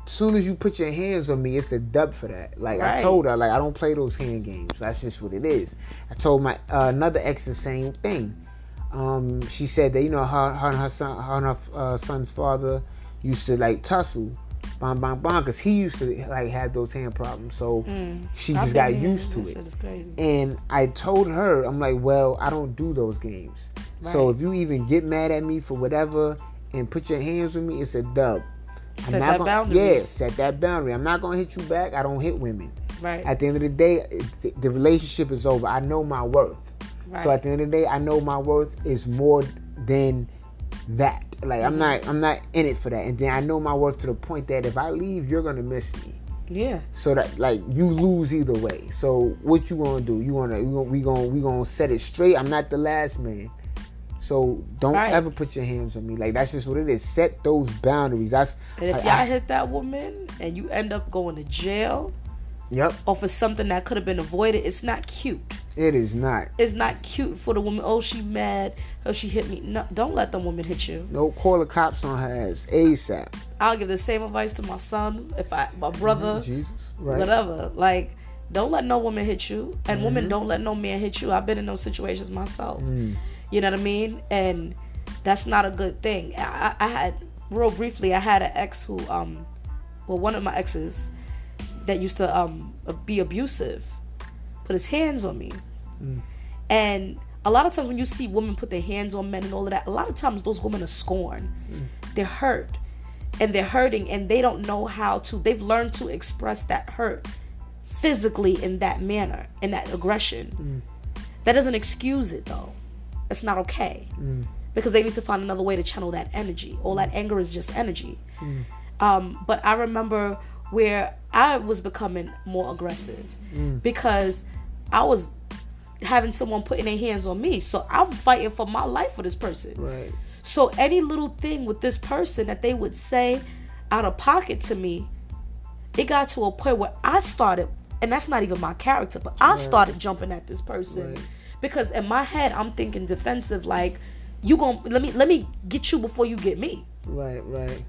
S1: Soon as you put your hands on me, it's a dub for that. Like I told her, like I don't play those hand games. That's just what it is. I told my uh, another ex the same thing. Um, she said that you know her, her and her son, her and her uh, son's father used to like tussle, bang bang bang, because he used to like have those hand problems. So
S2: Mm.
S1: she just got used to it. And I told her, I'm like, well, I don't do those games. So if you even get mad at me for whatever and put your hands on me, it's a dub.
S2: Set that
S1: gonna-
S2: boundary.
S1: Yeah, set that boundary. I'm not gonna hit you back. I don't hit women.
S2: Right.
S1: At the end of the day, the relationship is over. I know my worth.
S2: Right.
S1: So at the end of the day, I know my worth is more than that. Like I'm mm-hmm. not I'm not in it for that. And then I know my worth to the point that if I leave, you're gonna miss me.
S2: yeah.
S1: So that like you lose either way. So what you gonna do? You gonna we gonna we gonna, we gonna set it straight. I'm not the last man. So don't
S2: Right.
S1: ever put your hands on me. Like that's just what it is. Set those boundaries. That's
S2: And if
S1: I-
S2: y'all
S1: I-
S2: hit that woman and you end up going to jail
S1: Yep,
S2: or for something that could have been avoided, it's not cute.
S1: it is not.
S2: It's not cute for the woman. Oh, she mad. Oh, she hit me. No, don't let the woman hit you.
S1: No call the cops on her ass ASAP.
S2: I'll give the same advice to my son, if I, my brother,
S1: Jesus, right?
S2: whatever. Like, don't let no woman hit you, and
S1: Mm-hmm.
S2: women don't let no man hit you. I've been in those situations myself.
S1: Mm.
S2: You know what I mean? And that's not a good thing. I, I had real briefly. I had an ex who, um, well, one of my exes that used to um be abusive, put his hands on me, mm. and a lot of times when you see women put their hands on men and all of that, a lot of times those women are scorned. Mm. They're hurt, and they're hurting, and they don't know how to. They've learned to express that hurt physically in that manner, in that aggression. Mm. That doesn't excuse it though. It's not okay. Because they need to find another way to channel that energy. All that anger is just energy. Um, but I remember where I was becoming more aggressive mm. because I was having someone putting their hands on me. So I'm fighting for my life for this person.
S1: Right.
S2: So any little thing with this person that they would say out of pocket to me, it got to a point where I started, and that's not even my character, but I started jumping at this person
S1: Right.
S2: because in my head I'm thinking defensive, like you gon' let me let me get you before you get me,
S1: Right. Right.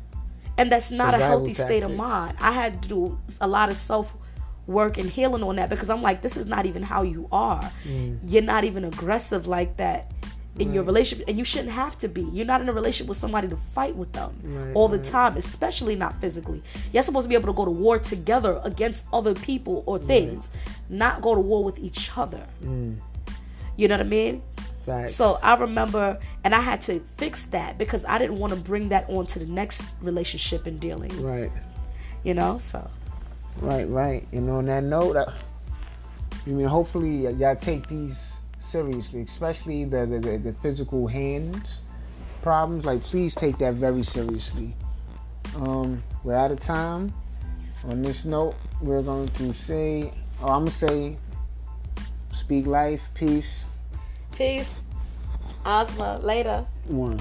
S2: And that's not a
S1: Survival
S2: healthy state of mind. I had to do a lot of self work and healing on that because I'm like, this is not even how you are.
S1: Mm.
S2: You're not even aggressive like that in your relationship, and you shouldn't have to be. You're not in a relationship with somebody to fight with them
S1: Right,
S2: all the
S1: right.
S2: time, especially not physically. You're supposed to be able to go to war together against other people or things, not go to war with each other. You know what I mean?
S1: Facts.
S2: So I remember, and I had to fix that because I didn't want to bring that on to the next relationship and dealing.
S1: Right.
S2: You know, so
S1: Right, right. And on that note, uh, I mean, hopefully y'all take these seriously, especially the, the, the, the physical hands problems. Like, please take that very seriously. Um, we're out of time. On this note, we're going to say, oh, I'm going to say, speak life, peace,
S2: peace, Ozma. Later.
S1: one.